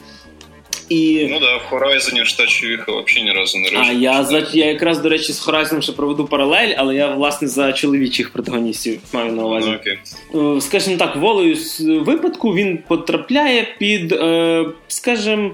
І... Ну да, в Horizon ж та чувіха взагалі ні разу не А я за я якраз, до речі, з Horizon ще проведу паралель, але я власне за чоловічих протагоністів маю на увазі. Ну, okay. Е, скажімо так, волею з випадку він потрапляє під, е, скажімо,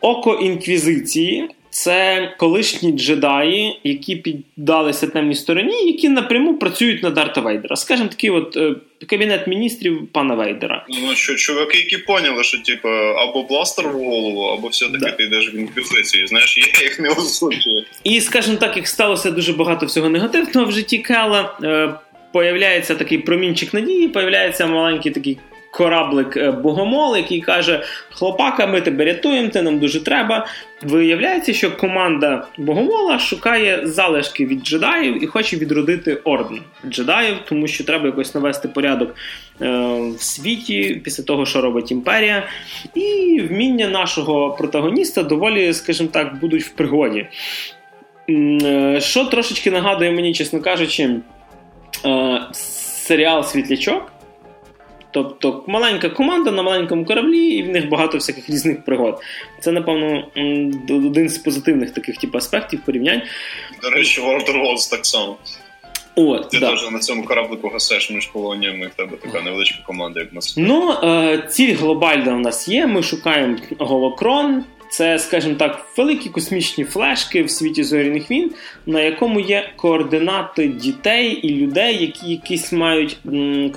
око інквізиції. Це колишні джедаї, які піддалися темній стороні, які напряму працюють на Дарта Вейдера. Скажімо, такий от е, кабінет міністрів пана Вейдера. Ну що чуваки, які поняли, що типу, або бластер в голову, або все-таки да. ти йдеш в інквізицію. Знаєш, я їх не осуджую. І скажімо так, як сталося дуже багато всього негативного в житті Кела. Е, Появляється такий промінчик надії, появляється маленький такий кораблик е, Богомол, який каже: Хлопака, ми тебе рятуємо, це нам дуже треба. Виявляється, що команда Богомола шукає залишки від джедаїв і хоче відродити орден джедаїв, тому що треба якось навести порядок е, в світі після того, що робить імперія. І вміння нашого протагоніста доволі, скажімо так, будуть в пригоді. Е, що трошечки нагадує мені, чесно кажучи, серіал Світлячок. Тобто маленька команда на маленькому кораблі, і в них багато всяких різних пригод. Це, напевно, один з позитивних таких типу, аспектів порівнянь. До речі, World of Wars так само. От, Ти да. теж на цьому кораблику гасеш між колоніями, в тебе така невеличка команда, як нас. Ну, е, ціль глобальна в нас є. Ми шукаємо голокрон. Це, скажімо так, великі космічні флешки в світі зоряних війн, на якому є координати дітей і людей, які якісь мають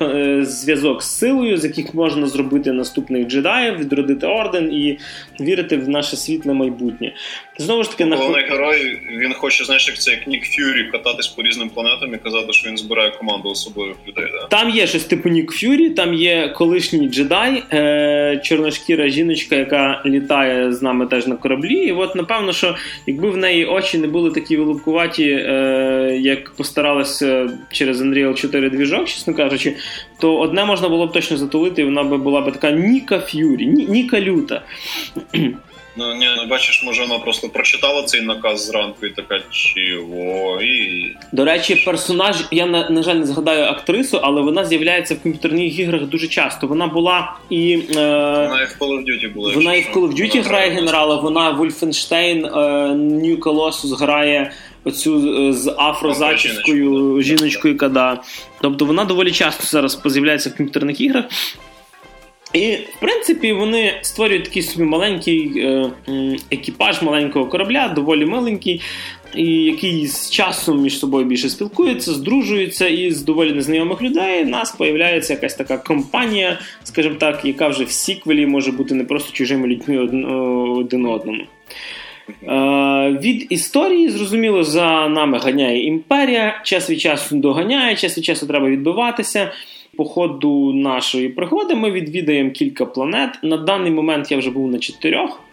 е, зв'язок з силою, з яких можна зробити наступних джедаїв, відродити орден і вірити в наше світле майбутнє. Знову ж таки, на головний герой він хоче, знаєш, як це як Нік Ф'юрі кататись по різним планетам і казати, що він збирає команду особливих людей. Да? Там є щось типу Нік Ф'юрі, там є колишній джедай, е- чорношкіра жіночка, яка літає з нами теж на кораблі. І от напевно, що якби в неї очі не були такі вилупкуваті, е- як постаралися через Unreal 4 двіжок, чесно кажучи, то одне можна було б точно затулити, і вона б була б така Ніка Ф'юрі, Ні- Ніка Люта. Ну ні, ну бачиш, може вона просто прочитала цей наказ зранку і така чого і. До речі, персонаж, я на, на жаль не згадаю актрису, але вона з'являється в комп'ютерних іграх дуже часто. Вона була і. Е, вона і в Call of Duty була. Вона і в Call of Duty грає генерала, вона Вольфенштейн, е, Нью Колосус грає оцю е, з афрозачіскою жіночкою, яка Тобто вона доволі часто зараз з'являється в комп'ютерних іграх. І, в принципі, вони створюють такий собі маленький е, екіпаж маленького корабля, доволі миленький, і який з часом між собою більше спілкується, здружується, і з доволі незнайомих людей в нас появляється якась така компанія, скажімо так, яка вже в сіквелі може бути не просто чужими людьми один одному. Е, від історії, зрозуміло, за нами ганяє імперія, час від часу доганяє, час від часу треба відбиватися. По ходу нашої пригоди ми відвідаємо кілька планет. На даний момент я вже був на чотирьох.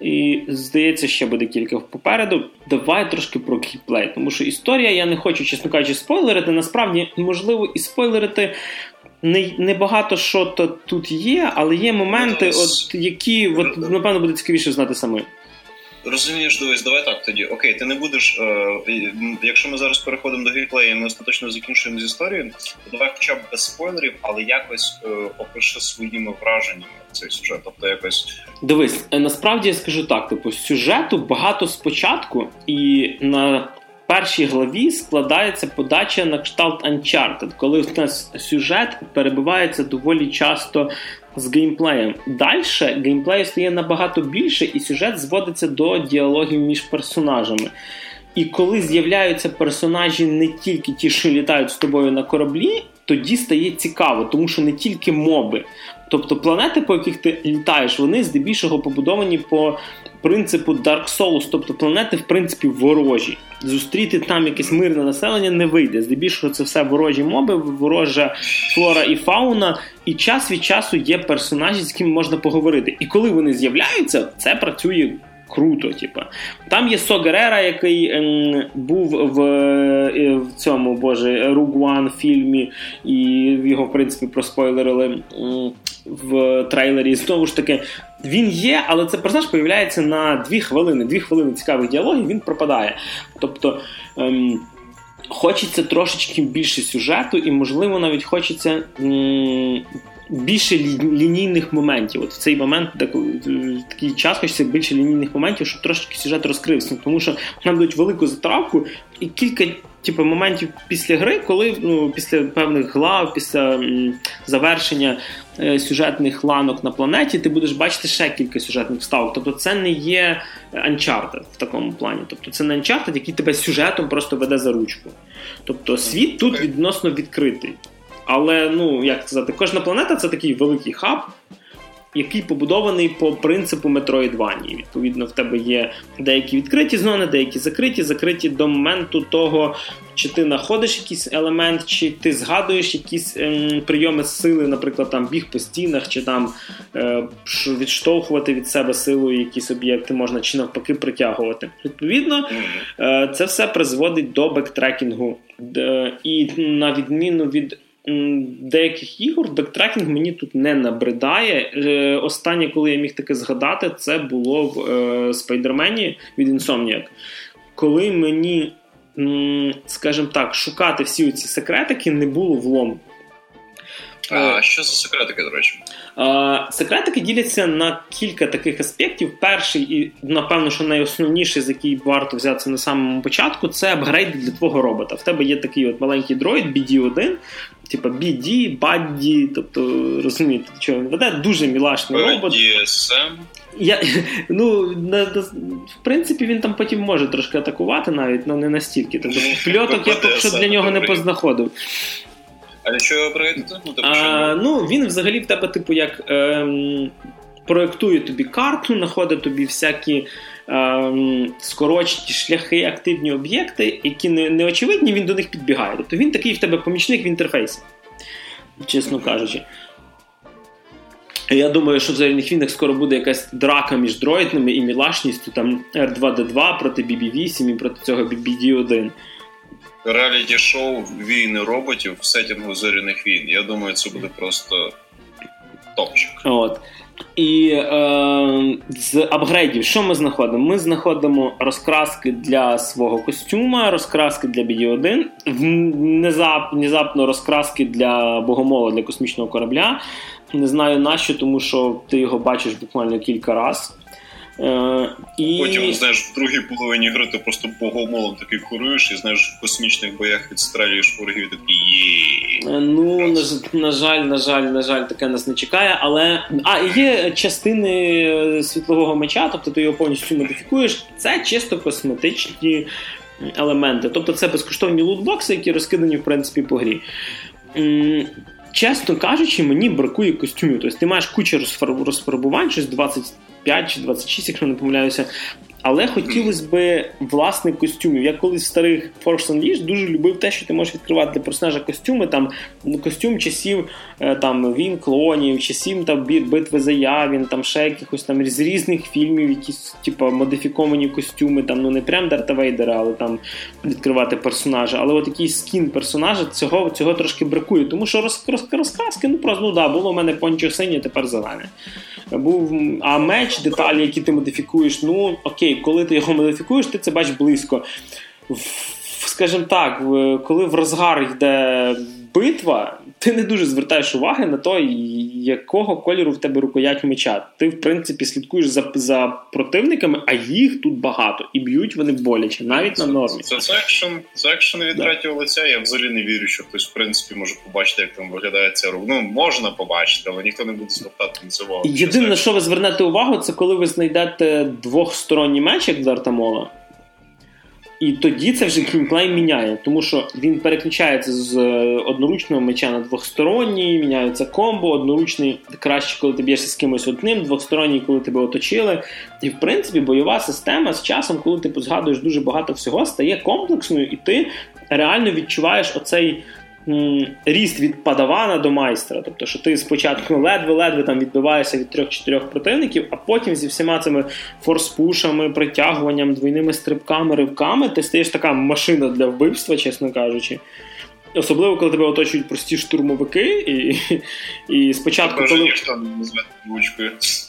І здається, ще буде кілька попереду. Давай трошки про кіплей, тому що історія, я не хочу, чесно кажучи, спойлерити. Насправді, можливо, і спойлерити не, не багато що то тут є, але є моменти, от які от, напевно буде цікавіше знати самим. Розумієш, дивись, давай так тоді. Окей, ти не будеш. Е, Якщо ми зараз переходимо до геймплею, ми остаточно закінчуємо з історією, то давай хоча б без спойлерів, але якось е, опиши своїми враженнями цей сюжет. Тобто якось. Дивись, е, насправді я скажу так: типу, сюжету багато спочатку, і на першій главі складається подача на кшталт Uncharted, коли в нас сюжет перебувається доволі часто з геймплеєм. Далі геймплею стає набагато більше, і сюжет зводиться до діалогів між персонажами. І коли з'являються персонажі не тільки ті, що літають з тобою на кораблі, тоді стає цікаво, тому що не тільки моби. Тобто планети, по яких ти літаєш, вони здебільшого побудовані по принципу Dark Souls, тобто планети, в принципі, ворожі. Зустріти там якесь мирне населення не вийде. Здебільшого це все ворожі моби, ворожа флора і фауна. І час від часу є персонажі, з якими можна поговорити. І коли вони з'являються, це працює круто. Типа. Там є Со Герера, який ем, був в е, в цьому боже Ругуан фільмі, і його, в принципі, проспойлерили ем, в трейлері. Знову ж таки, він є, але це персонаж появляється на дві хвилини. Дві хвилини цікавих діалогів, він пропадає. Тобто. Ем, Хочеться трошечки більше сюжету, і, можливо, навіть хочеться м- більше лінійних моментів. От в цей момент так, такий час хочеться більше лінійних моментів, щоб трошки сюжет розкрився. Тому що нам дають велику затравку і кілька типу, моментів після гри, коли ну, після певних глав, після м, завершення е, сюжетних ланок на планеті, ти будеш бачити ще кілька сюжетних вставок. Тобто це не є Uncharted в такому плані. Тобто це не Uncharted, який тебе сюжетом просто веде за ручку. Тобто світ тут відносно відкритий. Але, ну, як сказати, кожна планета це такий великий хаб, який побудований по принципу Metroidvania. Відповідно, в тебе є деякі відкриті зони, деякі закриті, закриті до моменту того, чи ти знаходиш якийсь елемент, чи ти згадуєш якісь ем, прийоми сили, наприклад, там біг по стінах, чи там е, відштовхувати від себе силою якісь об'єкти можна, чи навпаки притягувати. Відповідно, е, це все призводить до бектрекінгу. І на відміну від деяких ігор бектрекінг мені тут не набридає. Е, останнє, коли я міг таке згадати, це було в Спайдермені від Insomniac. Коли мені, скажімо так, шукати всі ці секретики не було влом. А що за секретики, до речі? Секретики діляться на кілька таких аспектів. Перший, і, напевно, що найосновніший, з який варто взятися на самому початку, це апгрейд для твого робота. В тебе є такий от маленький дроїд BD1, типа BD, Buddy, тобто розумієте, що він веде дуже мілашний робот. BDSM. Я, ну, на, на, В принципі, він там потім може трошки атакувати навіть, але не настільки. Тобто Пльоток я поки що для нього не познаходив. А що його проєктити? Ну, а, ну, він взагалі в тебе, типу, як ем, проєктує тобі карту, знаходить тобі всякі ем, скорочені шляхи, активні об'єкти, які не, не очевидні, він до них підбігає. Тобто він такий в тебе помічник в інтерфейсі, чесно кажучи. Я думаю, що в зоряних війнах скоро буде якась драка між дроїдними і мілашністю там R2D2 проти BB8 і проти цього BBD1 реаліті шоу війни роботів в сетінгу зоряних війн. Я думаю, це буде просто топчик. От. І е, з апгрейдів, що ми знаходимо? Ми знаходимо розкраски для свого костюма, розкраски для BD1, внезапно розкраски для богомола для космічного корабля. Не знаю нащо, тому що ти його бачиш буквально кілька разів. Е, і... Потім, знаєш, в другій половині гри ти просто богомолом такий куруєш і знаєш, в космічних боях відстрелюєш ворогів такий є. Е, ну, на, на жаль, на жаль, на жаль, таке нас не чекає. Але а є частини е, світлового меча, тобто ти його повністю модифікуєш. Це чисто косметичні елементи. Тобто це безкоштовні лутбокси, які розкидані в принципі по грі. Чесно кажучи, мені бракує костюмів. Тобто ти маєш кучу розфарбувань, щось 20 25 чи 26, якщо не помиляюся. Але хотілося б власних костюмів. Я колись в старих Force Unleashed дуже любив те, що ти можеш відкривати для персонажа костюми. Там ну, костюм часів е, там він клонів, часів там битви за Явін, там ще якихось там з різних фільмів, якісь типу, модифіковані костюми. Там ну не прям Дарта Вейдера, але там відкривати персонажа. Але от якийсь скін персонажа цього цього трошки бракує. Тому що роз, роз, розкраски, ну просто ну да, було в мене пончо синє, тепер зелене. Був а меч, деталі, які ти модифікуєш. Ну окей коли ти його модифікуєш, ти це бачиш близько. Скажімо так, коли в розгар йде битва, ти не дуже звертаєш уваги на те, якого кольору в тебе рукоять меча. Ти, в принципі, слідкуєш за за противниками, а їх тут багато. І б'ють вони боляче, навіть це, на нормі. Це це екшен, це екшен від да. третього лиця. Я взагалі не вірю, що хтось в принципі може побачити, як там виглядає ця рука. Ну, можна побачити, але ніхто не буде звертати на це увагу. Єдине, на що ви звернете увагу, це коли ви знайдете двохсторонній меч, як Дартамола. І тоді це вже геймплей міняє, тому що він переключається з е, одноручного меча на двохсторонній, міняються комбо, одноручний краще, коли ти б'єшся з кимось одним, двохсторонній, коли тебе оточили. І в принципі бойова система з часом, коли ти згадуєш дуже багато всього, стає комплексною, і ти реально відчуваєш оцей ріст від падавана до майстра. Тобто, що ти спочатку ледве-ледве там відбиваєшся від трьох-чотирьох противників, а потім зі всіма цими форспушами, притягуванням, двійними стрибками, ривками, ти стаєш така машина для вбивства, чесно кажучи. Особливо, коли тебе оточують прості штурмовики, і і спочатку, коли ніхто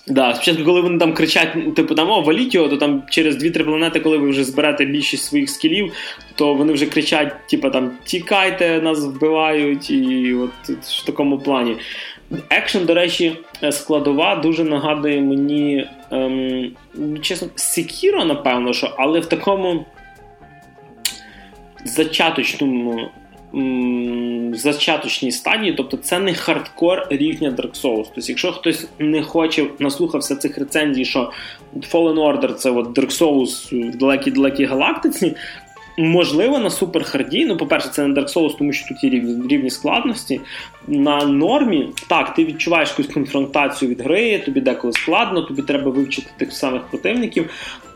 Да, спочатку, коли вони там кричать, типу там о, валіть його, то там через 2-3 планети, коли ви вже зберете більшість своїх скілів, то вони вже кричать: типу там тікайте, нас вбивають, і от в такому плані. Екшен, до речі, складова дуже нагадує мені, ем, чесно, Секіро, напевно, що, але в такому зачаточному в зачаточній стадії, тобто це не хардкор рівня Dark Souls. Тобто, якщо хтось не хоче наслухався цих рецензій, що Fallen Order це от Dark Souls в далекій-далекій галактиці. Можливо, на суперхарді, ну, по-перше, це не Dark Souls, тому що тут є рівні, рівні складності. На нормі, так, ти відчуваєш якусь конфронтацію від гри, тобі деколи складно, тобі треба вивчити тих самих противників.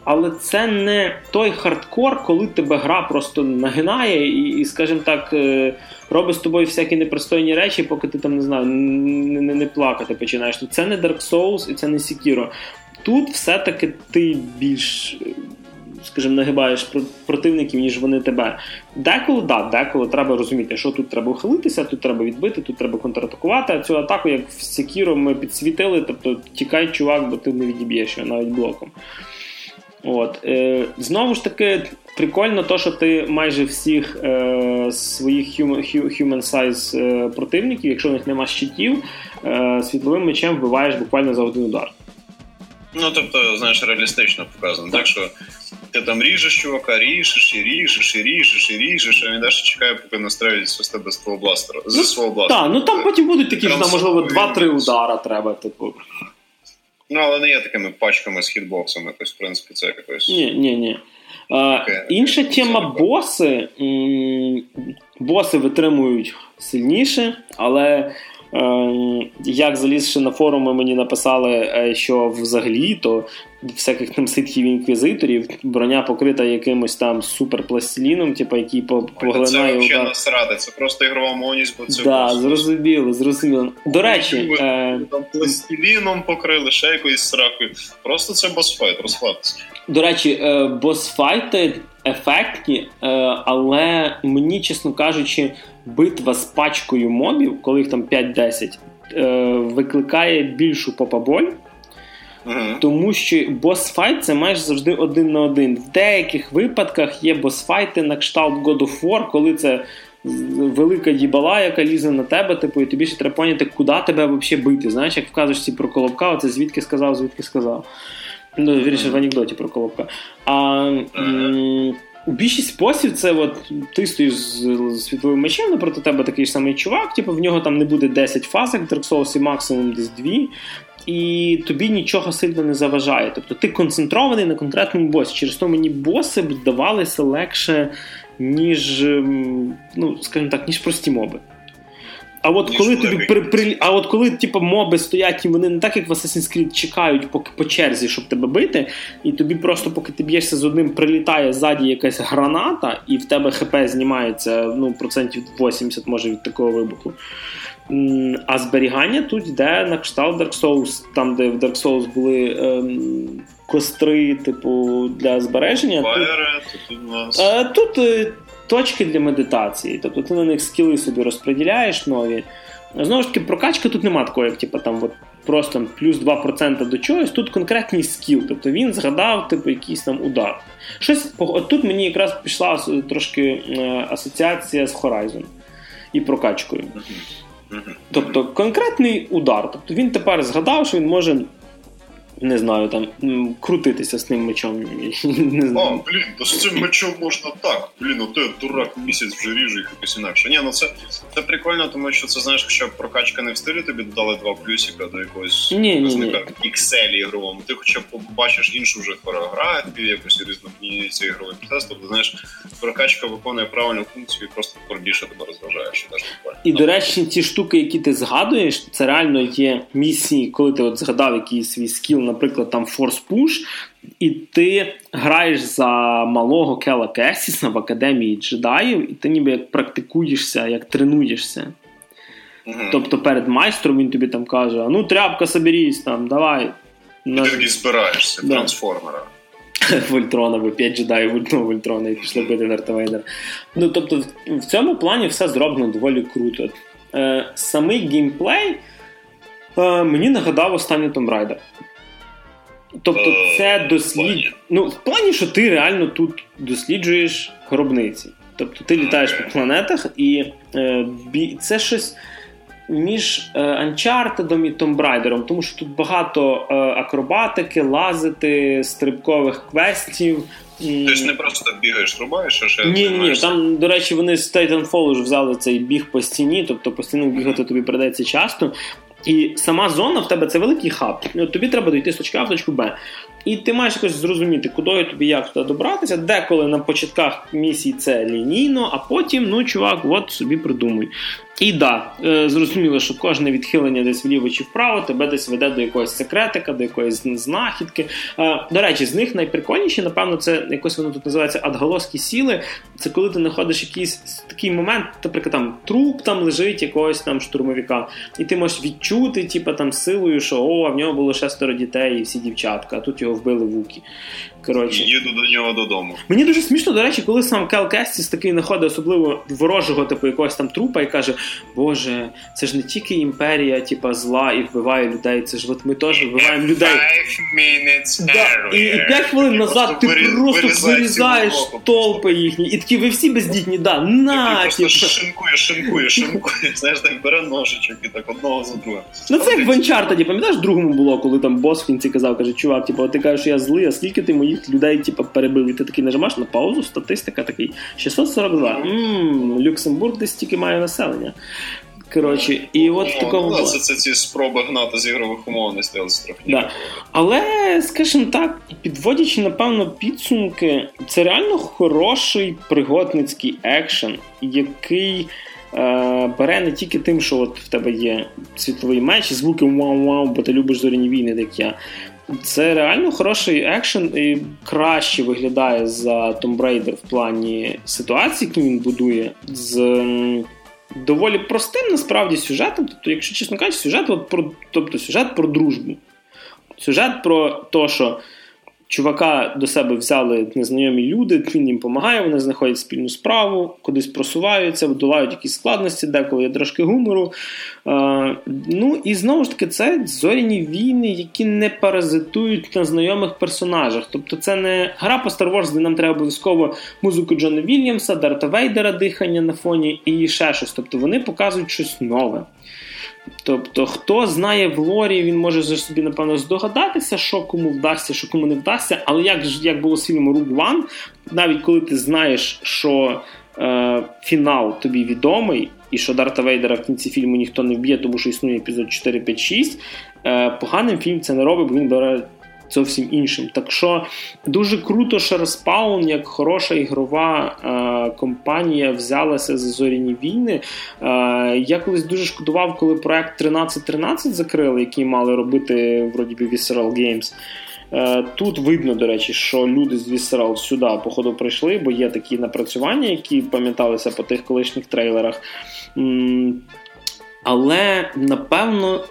Але це не той хардкор, коли тебе гра просто нагинає і, і скажімо так, е, робить з тобою всякі непристойні речі, поки ти там не знаю, не, не, не плакати починаєш. Це не Dark Souls і це не Sekiro. Тут все-таки ти більш, скажімо, нагибаєш противників, ніж вони тебе. Деколи, да, деколи треба розуміти, що тут треба ухилитися, тут треба відбити, тут треба контратакувати. А цю атаку, як в Sekiro, ми підсвітили, тобто тікай, чувак, бо ти не відіб'єш його навіть блоком. От. Е, Знову ж таки, прикольно, то, що ти майже всіх е, своїх human size е, противників, якщо в них нема щитів, е, світловим мечем вбиваєш буквально за один удар. Ну, тобто, знаєш, реалістично показано. Так, що ти там ріжеш чувака, ріжеш, і ріжеш, і ріжеш, і ріжеш, а він далі чекає, поки настраюють з тебе з твого бластера. Ну, свого бластера. Так, ну там потім будуть такі, що там, можливо, 2-3 удара треба, типу. Ну, але не є такими пачками з хітбоксами, якось, в принципі, це якось. Ні, ні, ні. Okay. Інша тема боси. Боси витримують сильніше, але як залізши на форуми, мені написали, е, що взагалі то всяких там ситхів інквізиторів броня покрита якимось там суперпластиліном, типу, який поглинає. Це взагалі насрати, це просто ігрова мовність, бо це. Да, зрозуміло, зрозуміло. До речі, е... там пластиліном покрили, ще якоюсь сракою. Просто це босфайт, розслабтеся. До речі, е, босфайти ефектні, е, але мені, чесно кажучи битва з пачкою мобів, коли їх там 5-10, е, викликає більшу попаболь. Тому що босфайт це майже завжди один на один. В деяких випадках є босфайти на кшталт God of War, коли це велика їбала, яка лізе на тебе, типу, і тобі ще треба поняти, куди тебе взагалі бити. Знаєш, як в казочці про Колобка, оце звідки сказав, звідки сказав. Ну, вірніше, в анекдоті про Колобка. А м, більшість спосіб це от ти стоїш з світловим мечем, напроти тебе такий ж самий чувак, типу, в нього там не буде 10 фаз, як в Dark Souls, і максимум десь 2. І тобі нічого сильно не заважає. Тобто ти концентрований на конкретному босі. Через то мені боси б здавалися легше, ніж, ем, ну, скажімо так, ніж прості моби. А от коли тобі при, при, а от коли типу, моби стоять, і вони не так, як в Assassin's Creed, чекають поки по черзі, щоб тебе бити, і тобі просто, поки ти б'єшся з одним, прилітає ззаді якась граната, і в тебе ХП знімається ну, процентів 80 може від такого вибуху. А зберігання тут йде на кшталт Dark Souls, там, де в Dark Souls були ем, костри, типу, для збереження. Тут- тут. Е, Тут е, точки для медитації, тобто ти на них скіли собі розподіляєш нові. Знову ж таки, прокачка тут нема такої, як типу, там от просто плюс 2% до чогось. Тут конкретний скіл. Тобто він згадав типу, якийсь там удар. Щось от тут мені якраз пішла трошки е, асоціація з Horizon і прокачкою. Тобто конкретний удар. Тобто він тепер згадав, що він може. Не знаю, там крутитися з ним мечом. Не знаю. О, блін, то з цим мечом можна так. Блін, ото дурак місяць вже ріжу їх якось інакше. Ні, ну це, це прикольно, тому що це знаєш, якщо прокачка не в стилі, тобі додали два плюсика до якогось Ні, ні, ні. показника ігровому. Ти хоча б побачиш іншу вже хореографію, якусь різноманітність ігровий процес. Тобто, знаєш, прокачка виконує правильну функцію і просто більше тебе розважає, що теж. І, до речі, ті штуки, які ти згадуєш, це реально є місії, коли ти от згадав якийсь свій скіл, наприклад, там Force Push, і ти граєш за малого Кела Кесіса в академії джедаїв, і ти ніби як практикуєшся, як тренуєшся. Мгм. Тобто перед майстром він тобі там каже: а ну тряпка, соберись, там, давай. На... ти збираєшся, Да. трансформера. Вольтрона, бо 5 джедаїв ультного Вольтрона і пішли бити Дарта Вейдера. Ну, тобто, в цьому плані все зроблено доволі круто. Е, самий геймплей е, мені нагадав останній Tomb Raider. Тобто, Е, це дослід... Ну, в плані, що ти реально тут досліджуєш гробниці. Тобто ти літаєш по планетах, і е, це щось між е, Uncharted і Tomb Raider, тому що тут багато е, акробатики, лазити, стрибкових квестів. Ти ж не просто бігаєш, рубаєш, а ще ні, ні. Там, до речі, вони з Titanfall вже взяли цей біг по стіні, тобто постійно бігати тобі придеться часто. І сама зона в тебе це великий хаб. І тобі треба дойти з точки А в точку Б. І ти маєш якось зрозуміти, куди тобі як туди добратися. Деколи на початках місії це лінійно, а потім, ну, чувак, от собі придумуй. І да, е, зрозуміло, що кожне відхилення десь вліво чи вправо тебе десь веде до якогось секретика, до якоїсь знахідки. Е, До речі, з них найприкольніші, напевно, це якось воно тут називається адгалоські сіли. Це коли ти знаходиш якийсь такий момент, наприклад, там труп там лежить якогось там штурмовика, і ти можеш відчути, типу, там силою, що о, в нього було шестеро дітей і всі дівчатка, а тут його вбили вуки. Коротше. Їду до нього додому. Мені дуже смішно, до речі, коли сам Кел Кестіс такий знаходить особливо ворожого, типу якогось там трупа, і каже: Боже, це ж не тільки імперія, типа зла і вбиває людей, це ж от ми теж вбиваємо людей. Да, і, і earlier. 5 хвилин назад ти вирі- просто вирізаєш толпи їхні, і такі ви всі бездітні, да, на, Ти просто типу. шинкує, шинкує, шинкує. Знаєш, так бере ножичок і так одного за другим. Ну це як в Uncharted, пам'ятаєш, другому було, коли там бос в кінці казав, каже, чувак, типу, ти кажеш, я злий, а скільки ти моїх людей, типу, перебив? І ти такий нажимаєш на паузу, статистика такий 642. Ммм, Люксембург десь тільки має населення. Коротше, і от Ну, такого ну. Це, це ці спроби гнати з ігрових умовностей, але трохи. Да. Але, скажімо так, підводячи, напевно, підсумки, це реально хороший пригодницький екшен, який е, бере не тільки тим, що от в тебе є світловий меч, і звуки вау-вау, бо ти любиш зоряні війни, як я. Це реально хороший екшен і краще виглядає за Tomb Raider в плані ситуації, які він будує, з доволі простим насправді сюжетом. Тобто, якщо чесно кажучи, сюжет от про, тобто, сюжет про дружбу. Сюжет про те, що Чувака до себе взяли незнайомі люди, він їм допомагає, вони знаходять спільну справу, кудись просуваються, долають якісь складності, деколи є трошки гумору. Е, ну і знову ж таки, це зоряні війни, які не паразитують на знайомих персонажах. Тобто, це не гра по Star Wars, де нам треба обов'язково музику Джона Вільямса, Дарта Вейдера, дихання на фоні і ще щось. Тобто вони показують щось нове. Тобто, хто знає в лорі, він може собі, напевно, здогадатися, що кому вдасться, що кому не вдасться. Але як як було з фільмом Rogue One, навіть коли ти знаєш, що е, фінал тобі відомий, і що Дарта Вейдера в кінці фільму ніхто не вб'є, тому що існує епізод 4, 5, 6, е, поганим фільм це не робить, бо він бере зовсім іншим. Так що дуже круто, що Respawn, як хороша ігрова е, компанія, взялася за зоряні війни. Е, я колись дуже шкодував, коли проект 1313 закрили, який мали робити вроді би Visceral Games. Е, тут видно, до речі, що люди з Visceral сюди, походу, прийшли, бо є такі напрацювання, які пам'яталися по тих колишніх трейлерах. Але напевно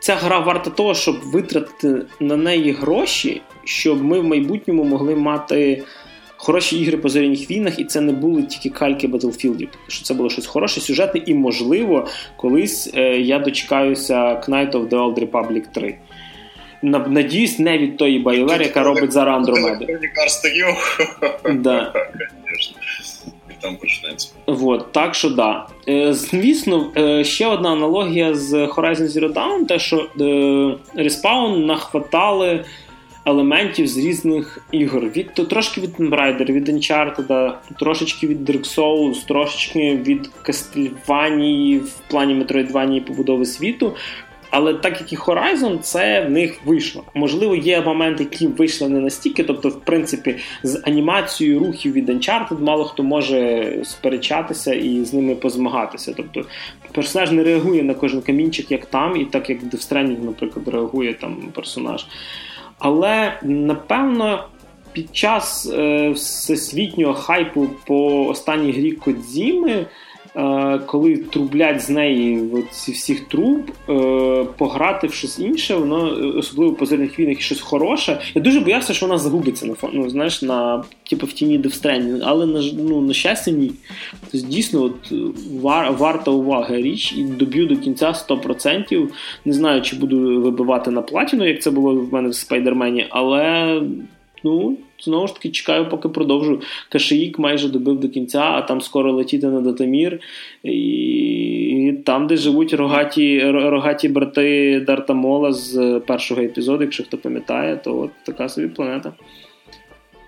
ця гра варта того, щоб витратити на неї гроші, щоб ми в майбутньому могли мати хороші ігри по зоряних війнах, і це не були тільки кальки Battlefield, що це було щось хороше, сюжетне, і, можливо, колись е, я дочекаюся Knight of the Old Republic 3. Надіюсь, не від тої BioWare, яка робить зараз Андромеду. Да там почнеться. Вот, так що да. Е, звісно, е, ще одна аналогія з Horizon Zero Dawn, те, що е, Respawn нахватали елементів з різних ігор. Від то трошки від Tomb Raider, від Uncharted, трошечки від Dark Souls, трошечки від Castlevania в плані Metroidvania побудови світу. Але так як і Horizon, це в них вийшло. Можливо, є моменти, які вийшли не настільки. Тобто, в принципі, з анімацією рухів від Uncharted мало хто може сперечатися і з ними позмагатися. Тобто персонаж не реагує на кожен камінчик, як там, і так як в Stranding, наприклад, реагує там персонаж. Але напевно. Під час е, всесвітнього хайпу по останній грі Кодзіми коли трублять з неї ці всіх труб, е, пограти в щось інше, воно е, особливо по зоряних війнах щось хороше. Я дуже боявся, що вона загубиться на ну, знаєш, на типу в тіні Девстрені, але на ну, на щастя, ні. Тобто, дійсно, от вар, варта уваги річ і доб'ю до кінця 100%. Не знаю, чи буду вибивати на платіну, як це було в мене в Спайдермені, але ну. Знову ж таки, чекаю, поки продовжу. Кашиїк майже добив до кінця, а там скоро летіти на Датамір. І там, де живуть рогаті рогаті брати Дарта Мола з першого епізоду, якщо хто пам'ятає, то от така собі планета.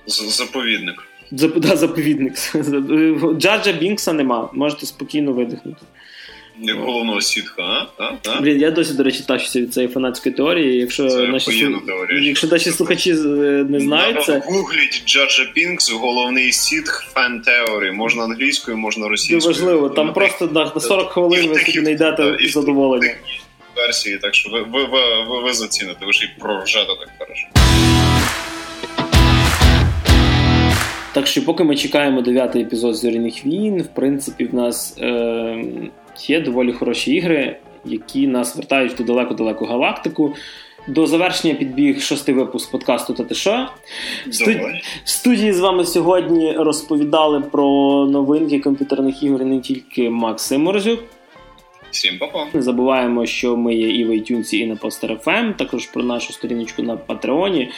Заповідник. Зап, да, Заповідник. Джаджа Бінкса нема, можете спокійно видихнути. Як головного сітха, а? а? а? Блін, я досі, до речі, тащуся від цієї фанатської теорії. Якщо це наші якщо наші слухачі не знають це... Гугліть Джаджа Пінкс, головний сітх фан теорії. Можна англійською, можна російською. Неважливо, там просто на 40 хвилин ви собі знайдете задоволення. Версії, так що ви, ви, ви, ви, ви заціните, ви ж і проржете так хорошо. Так що, поки ми чекаємо дев'ятий епізод зоряних війн, в принципі, в нас. Е- є доволі хороші ігри, які нас вертають в ту далеку-далеку галактику. До завершення підбіг шостий випуск подкасту «Та ти що?». В студії з вами сьогодні розповідали про новинки комп'ютерних ігор не тільки Максим Морозюк. Всім папа. Не забуваємо, що ми є і в iTunes, і на Poster FM, також про нашу сторіночку на Патреоні.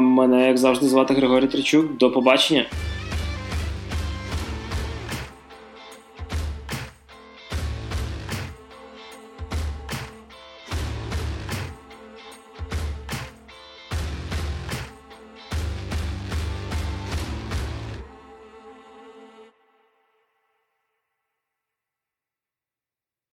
Мене, як завжди, звати Григорій Тричук. До побачення.